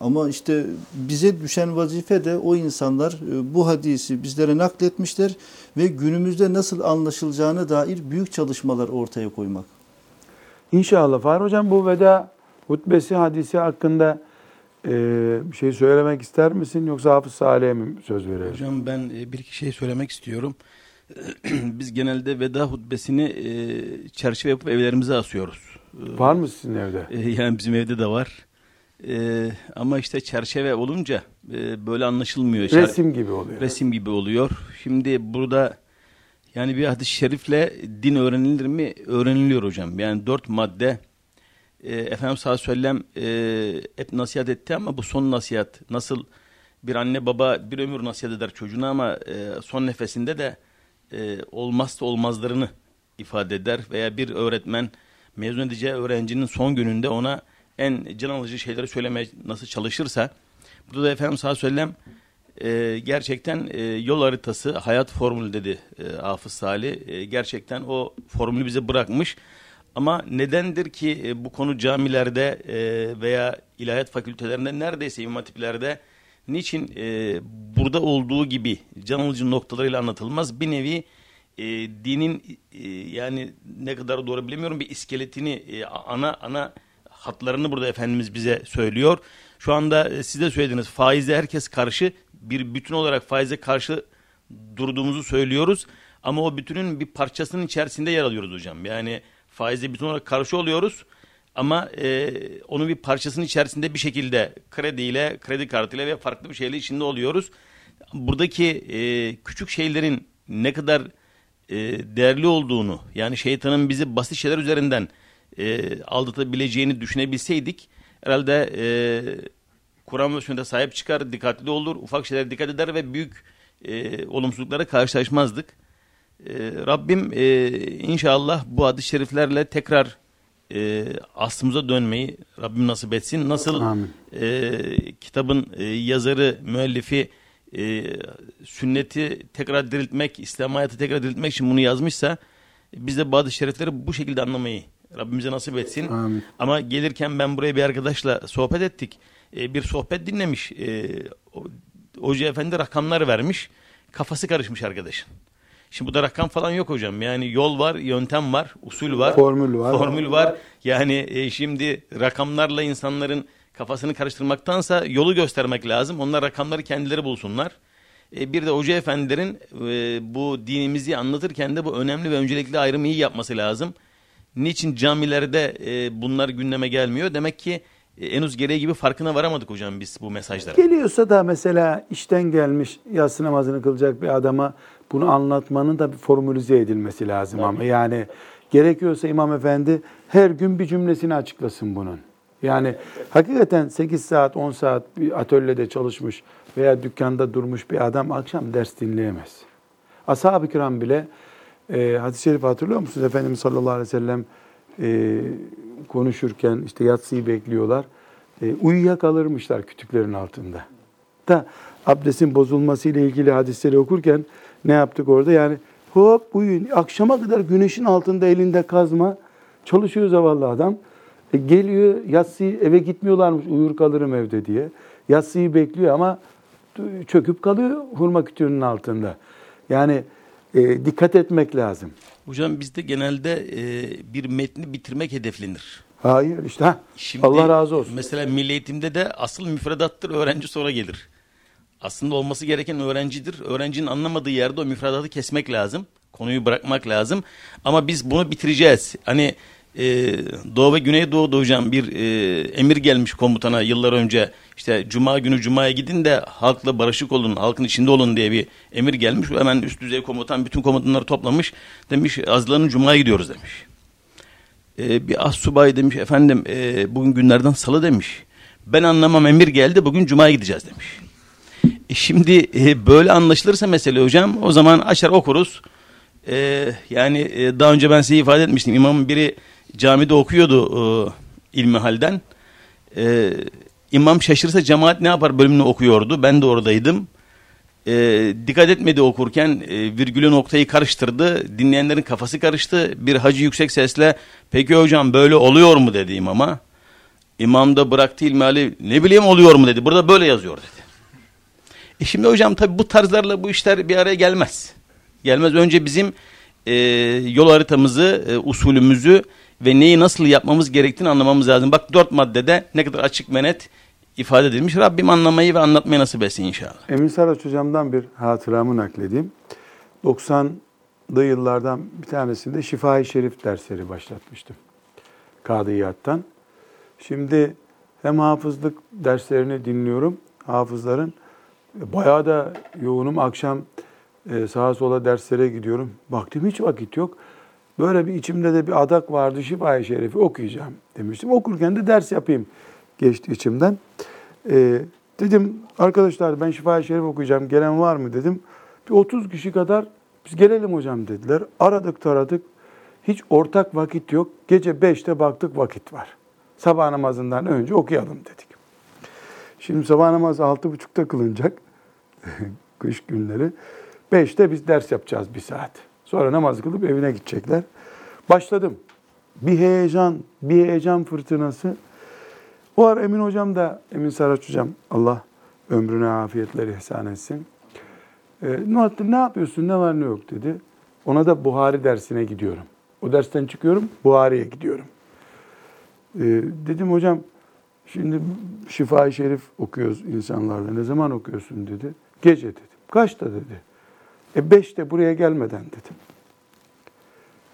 Ama işte bize düşen vazife de o insanlar e, bu hadisi bizlere nakletmişler ve günümüzde nasıl anlaşılacağına dair büyük çalışmalar ortaya koymak. İnşallah Fahri Hocam bu veda hutbesi hadisi hakkında e, bir şey söylemek ister misin yoksa Hafız Salih'e mi söz verelim? Hocam ben e, bir iki şey söylemek istiyorum. Biz genelde veda hutbesini e, çerçeve yapıp evlerimize asıyoruz. E, Var mı sizin evde? e, yani bizim evde de var. E, ama işte çerçeve olunca e, böyle anlaşılmıyor. Resim gibi oluyor. resim gibi oluyor. Şimdi burada yani bir hadis-i şerifle din öğrenilir mi? Öğreniliyor hocam. Yani dört madde e, Efendimiz sallallahu aleyhi ve sellem e, hep nasihat etti ama bu son nasihat nasıl bir anne baba bir ömür nasihat eder çocuğuna ama e, son nefesinde de e, olmazsa olmazlarını ifade eder veya bir öğretmen mezun edeceği öğrencinin son gününde ona en can alıcı şeyleri söylemeye nasıl çalışırsa burada da Efendimiz sallallahu aleyhi e, gerçekten e, yol haritası hayat formülü dedi e, Hafız Salih. E, gerçekten o formülü bize bırakmış. Ama nedendir ki e, bu konu camilerde e, veya ilahiyat fakültelerinde neredeyse imam hatiplerde niçin e, burada olduğu gibi can alıcı noktalarıyla anlatılmaz? Bir nevi e, dinin e, yani ne kadar doğru bilemiyorum bir iskeletini e, ana ana hatlarını burada Efendimiz bize söylüyor. Şu anda e, siz de söylediniz faize herkes karşı bir bütün olarak faize karşı durduğumuzu söylüyoruz. Ama o bütünün bir parçasının içerisinde yer alıyoruz hocam. Yani faize bütün olarak karşı oluyoruz. Ama e, onun bir parçasının içerisinde bir şekilde krediyle, kredi kartıyla ve farklı bir şeyle içinde oluyoruz. Buradaki e, küçük şeylerin ne kadar e, değerli olduğunu yani şeytanın bizi basit şeyler üzerinden e, aldatabileceğini düşünebilseydik herhalde e, Kur'an ve sünnete sahip çıkar, dikkatli olur, ufak şeylere dikkat eder ve büyük e, olumsuzluklara karşılaşmazdık. E, Rabbim e, inşallah bu hadis-i şeriflerle tekrar e, aslımıza dönmeyi Rabbim nasip etsin. Nasıl Amin. e, kitabın e, yazarı, müellifi e, sünneti tekrar diriltmek, İslam hayatı tekrar diriltmek için bunu yazmışsa biz de bazı şerifleri bu şekilde anlamayı Rabbimize nasip etsin. Amin. Ama gelirken ben buraya bir arkadaşla sohbet ettik. E, bir sohbet dinlemiş. E, Hoca efendi rakamlar vermiş. Kafası karışmış arkadaşın. Şimdi burada rakam falan yok hocam. Yani yol var, yöntem var, usul var. Formül var. Formül var. Yani e, şimdi rakamlarla insanların kafasını karıştırmaktansa yolu göstermek lazım. Onlar rakamları kendileri bulsunlar. E, bir de hoca efendilerin e, bu dinimizi anlatırken de bu önemli ve öncelikli ayrımı iyi yapması lazım. Niçin camilerde e, bunlar gündeme gelmiyor? Demek ki e, henüz gereği gibi farkına varamadık hocam biz bu mesajlara. Geliyorsa da mesela işten gelmiş yatsı namazını kılacak bir adama bunu anlatmanın da bir formülize edilmesi lazım ama yani gerekiyorsa imam efendi her gün bir cümlesini açıklasın bunun. Yani hakikaten 8 saat 10 saat bir atölyede çalışmış veya dükkanda durmuş bir adam akşam ders dinleyemez. Ashab-ı kiram bile e, hadis-i şerif hatırlıyor musunuz? Efendimiz sallallahu aleyhi ve sellem e, konuşurken işte yatsıyı bekliyorlar. E, uyuyakalırmışlar kütüklerin altında. Da abdestin bozulması ile ilgili hadisleri okurken ne yaptık orada? Yani hop uyuyun. Akşama kadar güneşin altında elinde kazma. Çalışıyor zavallı adam. E, geliyor yatsıyı eve gitmiyorlarmış uyur kalırım evde diye. Yatsıyı bekliyor ama çöküp kalıyor hurma kütüğünün altında. Yani e, dikkat etmek lazım. Hocam bizde genelde e, bir metni bitirmek hedeflenir. Hayır işte ha, Şimdi Allah razı olsun. Mesela milli eğitimde de asıl müfredattır, öğrenci sonra gelir. Aslında olması gereken öğrencidir. Öğrencinin anlamadığı yerde o müfredatı kesmek lazım. Konuyu bırakmak lazım. Ama biz bunu bitireceğiz. Hani e, Doğu ve Güneydoğu'da hocam bir e, emir gelmiş komutana yıllar önce. İşte Cuma günü Cuma'ya gidin de halkla barışık olun, halkın içinde olun diye bir emir gelmiş. Hemen üst düzey komutan bütün komutanları toplamış. Demiş azlarının Cuma'ya gidiyoruz demiş. E, bir as subay demiş efendim e, bugün günlerden salı demiş. Ben anlamam emir geldi bugün Cuma'ya gideceğiz demiş. E, şimdi e, böyle anlaşılırsa mesele hocam o zaman açar okuruz. E, yani e, daha önce ben size ifade etmiştim. İmamın biri camide okuyordu e, ilmi halden. E, imam şaşırsa cemaat ne yapar bölümünü okuyordu. Ben de oradaydım. E, dikkat etmedi okurken e, virgülü noktayı karıştırdı. Dinleyenlerin kafası karıştı. Bir hacı yüksek sesle peki hocam böyle oluyor mu dedi imama. İmam da bıraktı ilmihali ne bileyim oluyor mu dedi. Burada böyle yazıyor dedi. E şimdi hocam tabi bu tarzlarla bu işler bir araya gelmez. Gelmez. Önce bizim e, yol haritamızı, e, usulümüzü ve neyi nasıl yapmamız gerektiğini anlamamız lazım. Bak dört maddede ne kadar açık ve net ifade edilmiş. Rabbim anlamayı ve anlatmayı nasip etsin inşallah. Emin Saraç hocamdan bir hatıramı nakledeyim. 90'lı yıllardan bir tanesinde Şifa-i Şerif dersleri başlatmıştım. Kadıyattan. Şimdi hem hafızlık derslerini dinliyorum. Hafızların bayağı da yoğunum. Akşam e, sağa sola derslere gidiyorum. Baktım hiç vakit yok. Böyle bir içimde de bir adak vardı. Şifa-i Şerif'i okuyacağım demiştim. Okurken de ders yapayım geçti içimden. E, dedim arkadaşlar ben Şifa-i Şerif okuyacağım. Gelen var mı dedim. Bir 30 kişi kadar biz gelelim hocam dediler. Aradık taradık. Hiç ortak vakit yok. Gece 5'te baktık vakit var. Sabah namazından önce okuyalım dedik. Şimdi sabah namazı 6.30'da kılınacak. Kış günleri. 5'te biz ders yapacağız bir saat. Sonra namaz kılıp evine gidecekler. Başladım. Bir heyecan, bir heyecan fırtınası. O ara Emin Hocam da, Emin Saraç Hocam, Allah ömrüne afiyetleri ihsan etsin. E, Nuhattin ne yapıyorsun, ne var ne yok dedi. Ona da Buhari dersine gidiyorum. O dersten çıkıyorum, Buhari'ye gidiyorum. E, dedim hocam, şimdi Şifa-i Şerif okuyoruz insanlarla. Ne zaman okuyorsun dedi. Gece dedim. Kaçta dedi. E beşte buraya gelmeden dedim.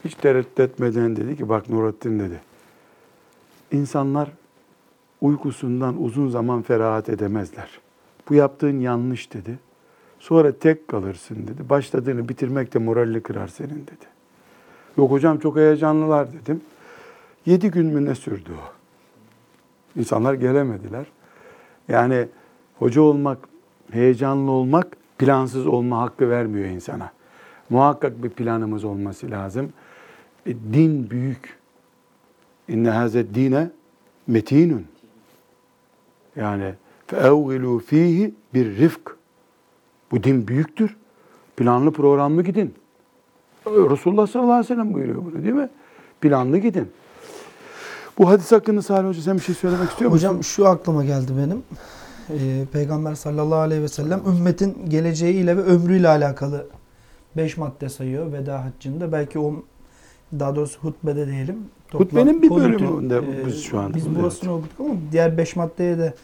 Hiç tereddüt etmeden dedi ki bak Nurattin dedi. İnsanlar uykusundan uzun zaman ferahat edemezler. Bu yaptığın yanlış dedi. Sonra tek kalırsın dedi. Başladığını bitirmek de moralini kırar senin dedi. Yok hocam çok heyecanlılar dedim. Yedi gün mü ne sürdü o? İnsanlar gelemediler. Yani hoca olmak, heyecanlı olmak plansız olma hakkı vermiyor insana. Muhakkak bir planımız olması lazım. E, din büyük. İnne hazet dine metinun. Yani feevgilu fihi bir rifk. Bu din büyüktür. Planlı programlı gidin. Resulullah sallallahu aleyhi ve sellem buyuruyor bunu değil mi? Planlı gidin. Bu hadis hakkında Salih Hoca sen bir şey söylemek istiyor musun? Hocam şu aklıma geldi benim. Ee, Peygamber sallallahu aleyhi ve sellem ümmetin geleceğiyle ve ömrüyle alakalı 5 madde sayıyor veda haccında. Belki o daha doğrusu hutbede diyelim. Hutbenin bir bölümünde e, biz şu an. Biz burasını okuduk ama diğer 5 maddeye de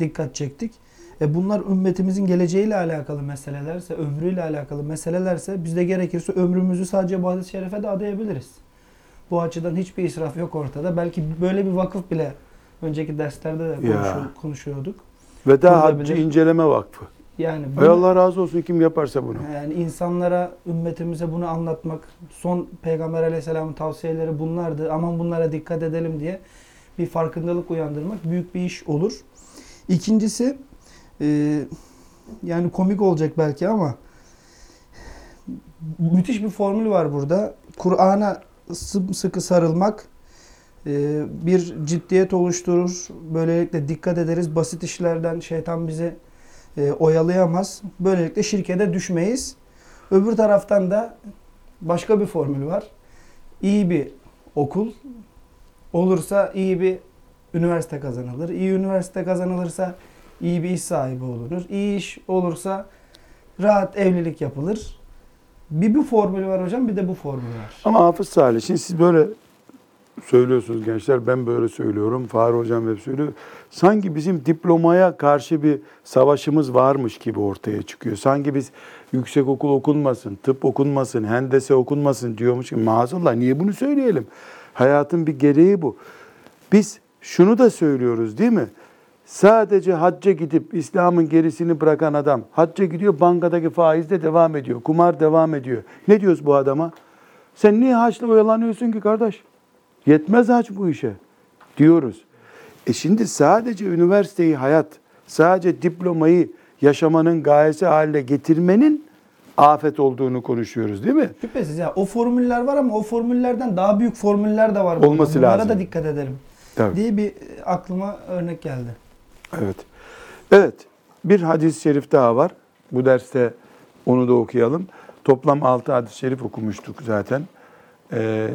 dikkat çektik. E bunlar ümmetimizin geleceğiyle alakalı meselelerse, ömrüyle alakalı meselelerse biz de gerekirse ömrümüzü sadece bu hadis-i şerife de adayabiliriz. Bu açıdan hiçbir israf yok ortada. Belki böyle bir vakıf bile önceki derslerde de konuşu- konuşuyorduk. Veda. Haccı İnceleme Vakfı. Yani bunu- Allah razı olsun kim yaparsa bunu. yani insanlara, ümmetimize bunu anlatmak, son Peygamber Aleyhisselam'ın tavsiyeleri bunlardı. Aman bunlara dikkat edelim diye bir farkındalık uyandırmak büyük bir iş olur. İkincisi, e, yani komik olacak belki ama müthiş bir formül var burada. Kur'an'a sımsıkı sarılmak bir ciddiyet oluşturur. Böylelikle dikkat ederiz. Basit işlerden şeytan bizi e, oyalayamaz. Böylelikle şirkete düşmeyiz. Öbür taraftan da başka bir formül var. İyi bir okul olursa iyi bir üniversite kazanılır. İyi üniversite kazanılırsa iyi bir iş sahibi olunur. İyi iş olursa rahat evlilik yapılır. Bir bu formül var hocam bir de bu formül var. Ama Hafız Salih, şimdi siz böyle söylüyorsunuz gençler, ben böyle söylüyorum, Fahri Hocam hep söylüyor. Sanki bizim diplomaya karşı bir savaşımız varmış gibi ortaya çıkıyor. Sanki biz yüksek okul okunmasın, tıp okunmasın, hendese okunmasın diyormuş ki maazallah niye bunu söyleyelim? Hayatın bir gereği bu. Biz şunu da söylüyoruz değil mi? Sadece hacca gidip İslam'ın gerisini bırakan adam hacca gidiyor bankadaki faizle devam ediyor. Kumar devam ediyor. Ne diyoruz bu adama? Sen niye haçla oyalanıyorsun ki kardeş? Yetmez haç bu işe diyoruz. E şimdi sadece üniversiteyi hayat, sadece diplomayı yaşamanın gayesi haline getirmenin afet olduğunu konuşuyoruz değil mi? Şüphesiz ya o formüller var ama o formüllerden daha büyük formüller de var. Olması Bunlara lazım. da dikkat edelim Tabii. diye bir e, aklıma örnek geldi. Evet. Evet. Bir hadis-i şerif daha var. Bu derste onu da okuyalım. Toplam 6 hadis-i şerif okumuştuk zaten. Ee,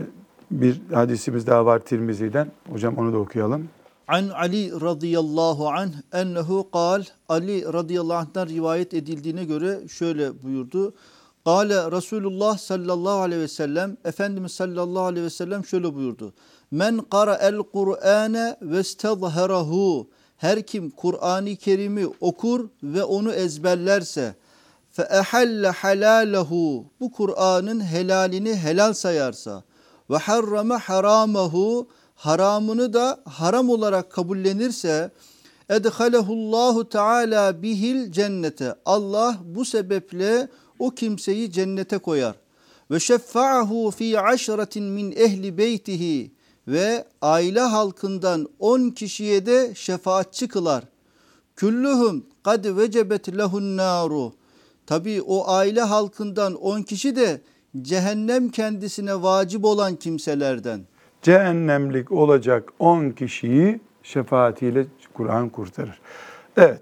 bir hadisimiz daha var Tirmizi'den. Hocam onu da okuyalım. An Ali radıyallahu anh ennehu kal Ali radıyallahu anh'tan rivayet edildiğine göre şöyle buyurdu. Kale Resulullah sallallahu aleyhi ve sellem Efendimiz sallallahu aleyhi ve sellem şöyle buyurdu. Men kara el Kur'ane ve stazherahu her kim Kur'an-ı Kerim'i okur ve onu ezberlerse fe ehalle halalehu bu Kur'an'ın helalini helal sayarsa ve harrame haramahu haramını da haram olarak kabullenirse edhalehullahu teala bihil cennete Allah bu sebeple o kimseyi cennete koyar ve şeffa'ahu fi aşratin min ehli beytihi ve aile halkından 10 kişiye de şefaatçi kılar. Küllühüm kad vecebet lehun naru. Tabi o aile halkından 10 kişi de cehennem kendisine vacip olan kimselerden. cehennemlik olacak 10 kişiyi şefaatiyle Kur'an kurtarır. Evet,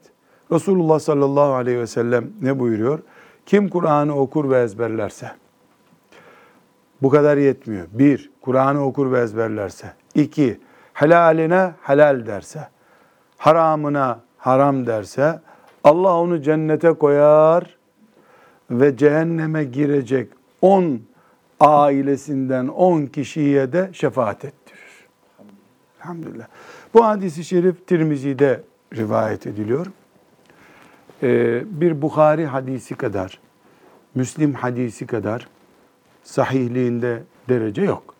Resulullah sallallahu aleyhi ve sellem ne buyuruyor? Kim Kur'an'ı okur ve ezberlerse, bu kadar yetmiyor. Bir, Kur'an'ı okur ve ezberlerse. İki, helaline helal derse, haramına haram derse, Allah onu cennete koyar ve cehenneme girecek 10 ailesinden 10 kişiye de şefaat ettirir. Elhamdülillah. Bu hadisi şerif Tirmizi'de rivayet ediliyor. Ee, bir Bukhari hadisi kadar, Müslim hadisi kadar sahihliğinde derece yok.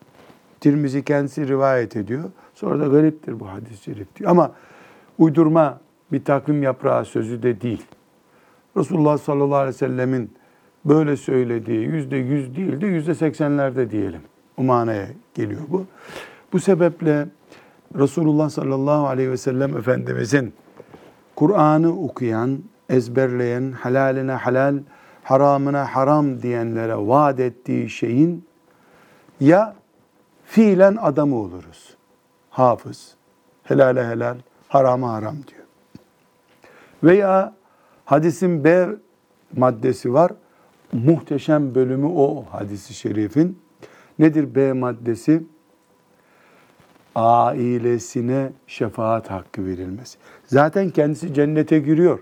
Tirmizi kendisi rivayet ediyor. Sonra da gariptir bu hadis-i şerif diyor. Ama uydurma bir takvim yaprağı sözü de değil. Resulullah sallallahu aleyhi ve sellemin böyle söylediği yüzde yüz değil de yüzde seksenlerde diyelim. O geliyor bu. Bu sebeple Resulullah sallallahu aleyhi ve sellem Efendimizin Kur'an'ı okuyan, ezberleyen, halaline halal, haramına haram diyenlere vaat ettiği şeyin ya fiilen adamı oluruz. Hafız, helale helal, harama haram diyor. Veya hadisin B maddesi var. Muhteşem bölümü o hadisi şerifin. Nedir B maddesi? Ailesine şefaat hakkı verilmesi. Zaten kendisi cennete giriyor.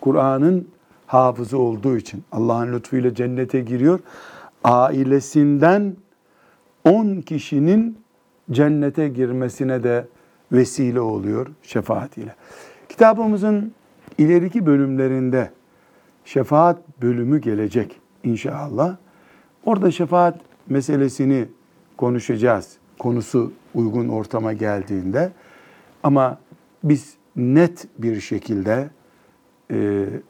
Kur'an'ın hafızı olduğu için Allah'ın lütfuyla cennete giriyor. Ailesinden 10 kişinin cennete girmesine de vesile oluyor şefaatiyle. Kitabımızın ileriki bölümlerinde şefaat bölümü gelecek inşallah. Orada şefaat meselesini konuşacağız. Konusu uygun ortama geldiğinde. Ama biz net bir şekilde e,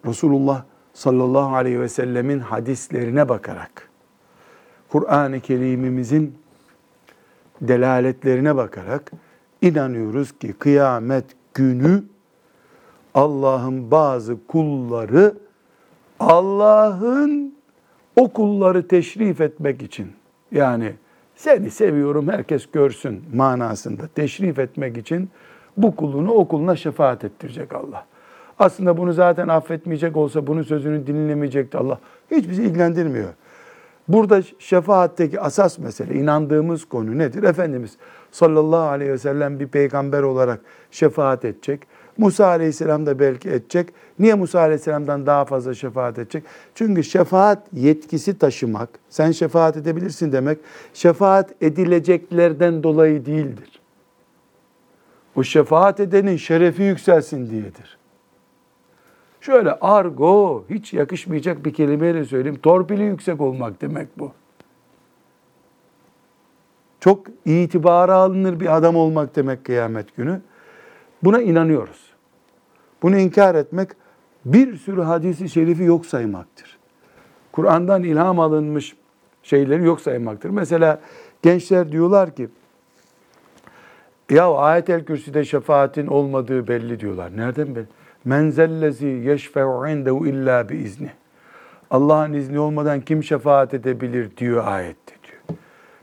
Resulullah sallallahu aleyhi ve sellemin hadislerine bakarak, Kur'an-ı Kerim'imizin delaletlerine bakarak inanıyoruz ki kıyamet günü Allah'ın bazı kulları Allah'ın o kulları teşrif etmek için yani seni seviyorum herkes görsün manasında teşrif etmek için bu kulunu o kuluna şefaat ettirecek Allah. Aslında bunu zaten affetmeyecek olsa bunun sözünü dinlemeyecekti Allah. Hiç bizi ilgilendirmiyor. Burada şefaatteki asas mesele, inandığımız konu nedir? Efendimiz sallallahu aleyhi ve sellem bir peygamber olarak şefaat edecek. Musa aleyhisselam da belki edecek. Niye Musa aleyhisselamdan daha fazla şefaat edecek? Çünkü şefaat yetkisi taşımak, sen şefaat edebilirsin demek, şefaat edileceklerden dolayı değildir. O şefaat edenin şerefi yükselsin diyedir. Şöyle argo, hiç yakışmayacak bir kelimeyle söyleyeyim. Torpili yüksek olmak demek bu. Çok itibara alınır bir adam olmak demek kıyamet günü. Buna inanıyoruz. Bunu inkar etmek bir sürü hadisi şerifi yok saymaktır. Kur'an'dan ilham alınmış şeyleri yok saymaktır. Mesela gençler diyorlar ki ya ayet-el kürsüde şefaatin olmadığı belli diyorlar. Nereden belli? Menzellezi yeşfe'u indehu illa bi izni. Allah'ın izni olmadan kim şefaat edebilir diyor ayette diyor.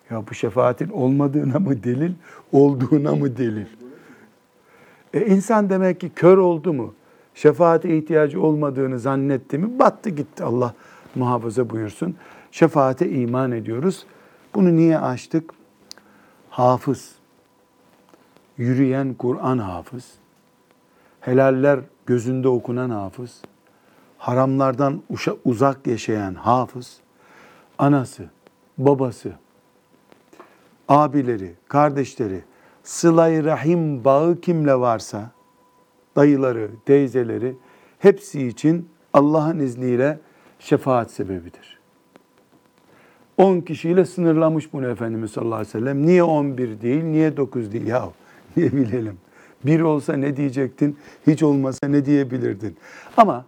Ya bu şefaatin olmadığına mı delil, olduğuna mı delil? E insan demek ki kör oldu mu? Şefaate ihtiyacı olmadığını zannetti mi? Battı gitti Allah muhafaza buyursun. Şefaate iman ediyoruz. Bunu niye açtık? Hafız. Yürüyen Kur'an hafız. Helaller gözünde okunan hafız. Haramlardan uzak yaşayan hafız. Anası, babası, abileri, kardeşleri, sıla rahim bağı kimle varsa, dayıları, teyzeleri hepsi için Allah'ın izniyle şefaat sebebidir. 10 kişiyle sınırlamış bunu Efendimiz sallallahu aleyhi ve sellem. Niye 11 değil, niye 9 değil? Ya niye bilelim? Bir olsa ne diyecektin, hiç olmasa ne diyebilirdin? Ama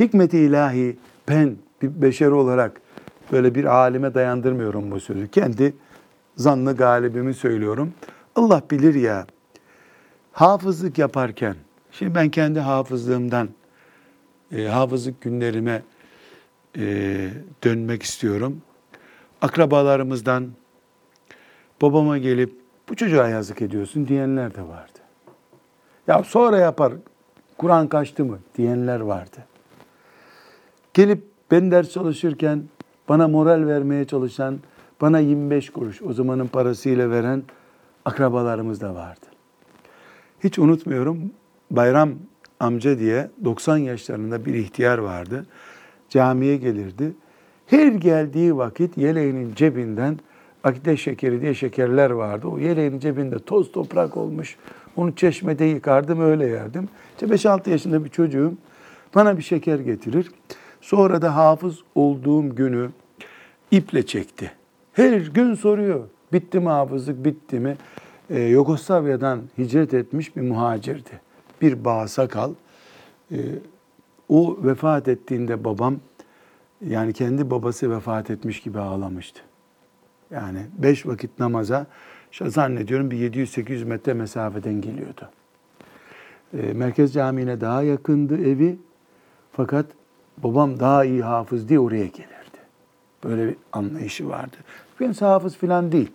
hikmeti ilahi ben bir beşer olarak böyle bir alime dayandırmıyorum bu sözü. Kendi zannı galibimi söylüyorum. Allah bilir ya, hafızlık yaparken, şimdi ben kendi hafızlığımdan, e, hafızlık günlerime e, dönmek istiyorum. akrabalarımızdan babama gelip bu çocuğa yazık ediyorsun diyenler de vardı. Ya sonra yapar, Kur'an kaçtı mı diyenler vardı. Gelip ben ders çalışırken bana moral vermeye çalışan, bana 25 kuruş o zamanın parasıyla veren akrabalarımız da vardı. Hiç unutmuyorum Bayram amca diye 90 yaşlarında bir ihtiyar vardı. Camiye gelirdi. Her geldiği vakit yeleğinin cebinden akide şekeri diye şekerler vardı. O yeleğinin cebinde toz toprak olmuş. Onu çeşmede yıkardım öyle yerdim. İşte 5-6 yaşında bir çocuğum bana bir şeker getirir. Sonra da hafız olduğum günü iple çekti. Her gün soruyor. Bitti mi hafızlık, bitti mi? Ee, Yugoslavya'dan hicret etmiş bir muhacirdi. Bir bağsakal. Ee, o vefat ettiğinde babam, yani kendi babası vefat etmiş gibi ağlamıştı. Yani beş vakit namaza zannediyorum bir 700-800 metre mesafeden geliyordu. Ee, Merkez Camii'ne daha yakındı evi. Fakat babam daha iyi hafız diye oraya gelirdi. Böyle bir anlayışı vardı. Kendisi hafız falan değil.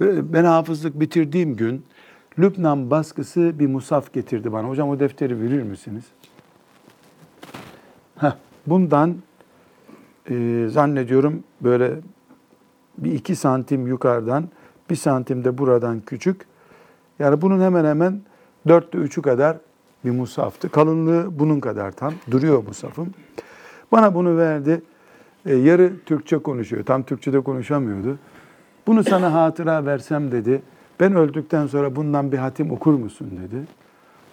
Ben hafızlık bitirdiğim gün Lübnan baskısı bir musaf getirdi bana. Hocam o defteri verir misiniz? Heh, bundan e, zannediyorum böyle bir iki santim yukarıdan, bir santim de buradan küçük. Yani bunun hemen hemen dörtte üçü kadar bir musaftı. Kalınlığı bunun kadar tam. Duruyor musafım. Bana bunu verdi. E, yarı Türkçe konuşuyor. Tam Türkçe'de konuşamıyordu. Bunu sana hatıra versem dedi. Ben öldükten sonra bundan bir hatim okur musun dedi.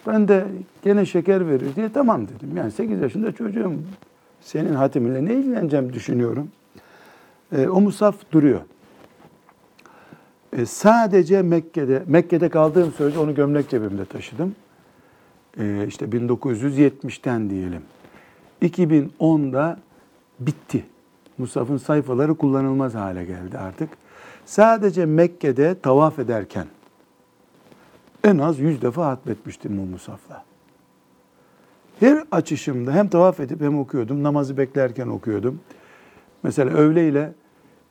Ben de gene şeker verir diye tamam dedim. Yani 8 yaşında çocuğum senin hatiminle ne ilgileneceğim düşünüyorum. E, o musaf duruyor. E, sadece Mekke'de, Mekke'de kaldığım sürece onu gömlek cebimde taşıdım. E, işte 1970'ten diyelim. 2010'da bitti. Musaf'ın sayfaları kullanılmaz hale geldi artık. Sadece Mekke'de tavaf ederken en az yüz defa hatmetmiştim bu musafla. Her açışımda hem tavaf edip hem okuyordum. Namazı beklerken okuyordum. Mesela öğle ile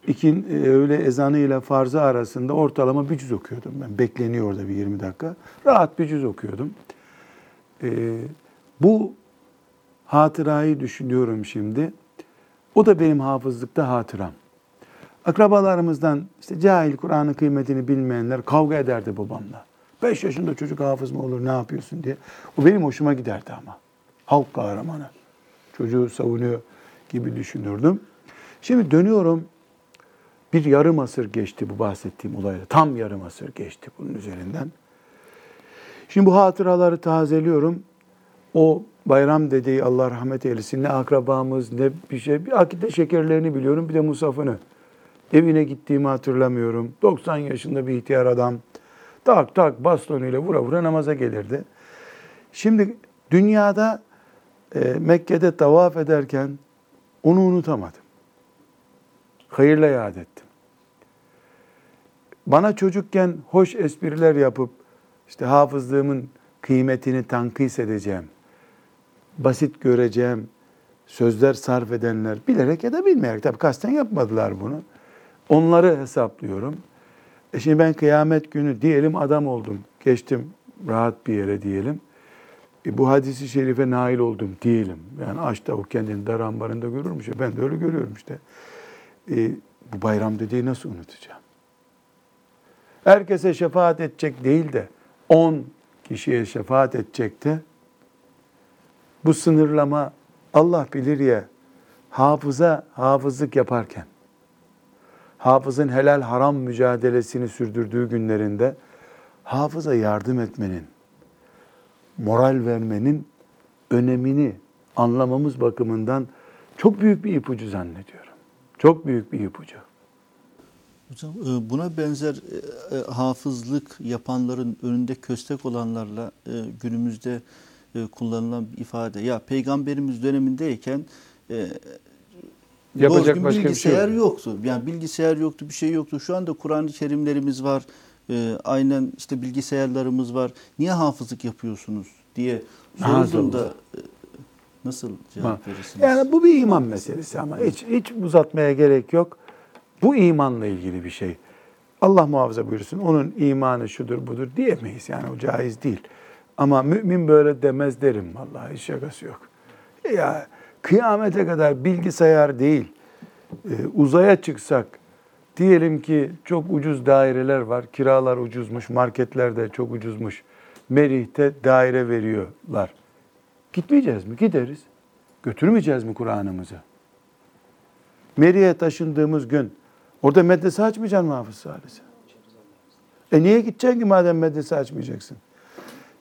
ikin, e, öğle ezanı ile farzı arasında ortalama bir cüz okuyordum ben. Bekleniyor orada bir 20 dakika. Rahat bir cüz okuyordum. Ee, bu hatırayı düşünüyorum şimdi. O da benim hafızlıkta hatıram. Akrabalarımızdan işte cahil Kur'an'ın kıymetini bilmeyenler kavga ederdi babamla. Beş yaşında çocuk hafız mı olur ne yapıyorsun diye. O benim hoşuma giderdi ama. Halk kahramanı. Çocuğu savunuyor gibi düşünürdüm. Şimdi dönüyorum. Bir yarım asır geçti bu bahsettiğim olayda. Tam yarım asır geçti bunun üzerinden. Şimdi bu hatıraları tazeliyorum. O bayram dediği Allah rahmet eylesin ne akrabamız ne bir şey. Bir akide şekerlerini biliyorum bir de musafını. Evine gittiğimi hatırlamıyorum. 90 yaşında bir ihtiyar adam. Tak tak bastonuyla vura vura namaza gelirdi. Şimdi dünyada e, Mekke'de tavaf ederken onu unutamadım. Hayırla yad ettim. Bana çocukken hoş espriler yapıp işte hafızlığımın kıymetini tankis edeceğim. Basit göreceğim sözler sarf edenler bilerek ya da bilmeyerek tabii kasten yapmadılar bunu. Onları hesaplıyorum. E şimdi ben kıyamet günü diyelim adam oldum. Geçtim rahat bir yere diyelim. E bu hadisi şerife nail oldum diyelim. Yani aç tavuk kendini dar ambarında görürmüş. Ben de öyle görüyorum işte. E, bu bayram dediği nasıl unutacağım? Herkese şefaat edecek değil de 10 kişiye şefaat edecek de bu sınırlama Allah bilir ya hafıza hafızlık yaparken hafızın helal haram mücadelesini sürdürdüğü günlerinde hafıza yardım etmenin, moral vermenin önemini anlamamız bakımından çok büyük bir ipucu zannediyorum. Çok büyük bir ipucu. Hocam e, buna benzer e, e, hafızlık yapanların önünde köstek olanlarla günümüzde kullanılan bir ifade. Ya peygamberimiz dönemindeyken Yapacak doğru başka bir şey bilgisayar yok. yoktu. Yani bilgisayar yoktu, bir şey yoktu. Şu anda Kur'an-ı Kerimlerimiz var. E, aynen işte bilgisayarlarımız var. Niye hafızlık yapıyorsunuz diye sorulduğunda e, nasıl cevap verirsiniz? Yani bu bir iman meselesi ama hiç hiç uzatmaya gerek yok. Bu imanla ilgili bir şey. Allah muhafaza buyursun. Onun imanı şudur budur diyemeyiz. Yani o caiz değil. Ama mümin böyle demez derim vallahi hiç şakası yok. Ya kıyamete kadar bilgisayar değil, e, uzaya çıksak, diyelim ki çok ucuz daireler var, kiralar ucuzmuş, marketlerde çok ucuzmuş, Merih'te daire veriyorlar. Gitmeyeceğiz mi? Gideriz. Götürmeyeceğiz mi Kur'an'ımızı? Merih'e taşındığımız gün orada medrese açmayacaksın mı Hafız Salih? E niye gideceksin ki madem medrese açmayacaksın?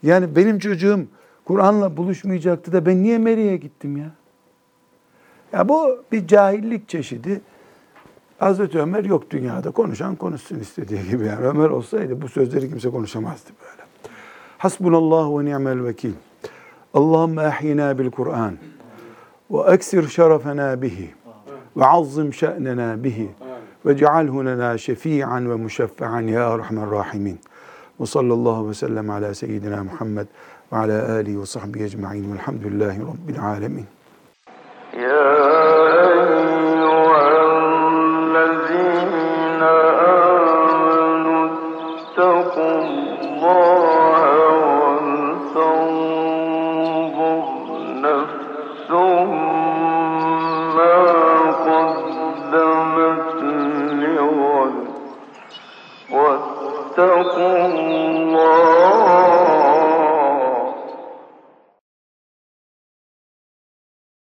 Yani benim çocuğum Kur'an'la buluşmayacaktı da ben niye Meri'ye gittim ya? Ya bu bir cahillik çeşidi. Hazreti Ömer yok dünyada. Konuşan konuşsun istediği gibi. Yani Ömer olsaydı bu sözleri kimse konuşamazdı böyle. Hasbunallahu ve ni'mel vekil. Allahümme ahyina bil Kur'an. Ve eksir şerefena bihi. Ve azzim şe'nena bihi. Ve cealhu lena şefi'an ve muşeffe'an ya erhamer rahimin. Ve sallallahu ve sellem ala seyyidina Muhammed ve ala alihi ve sahbihi ecma'in. Velhamdülillahi Rabbil alemin. Yeah.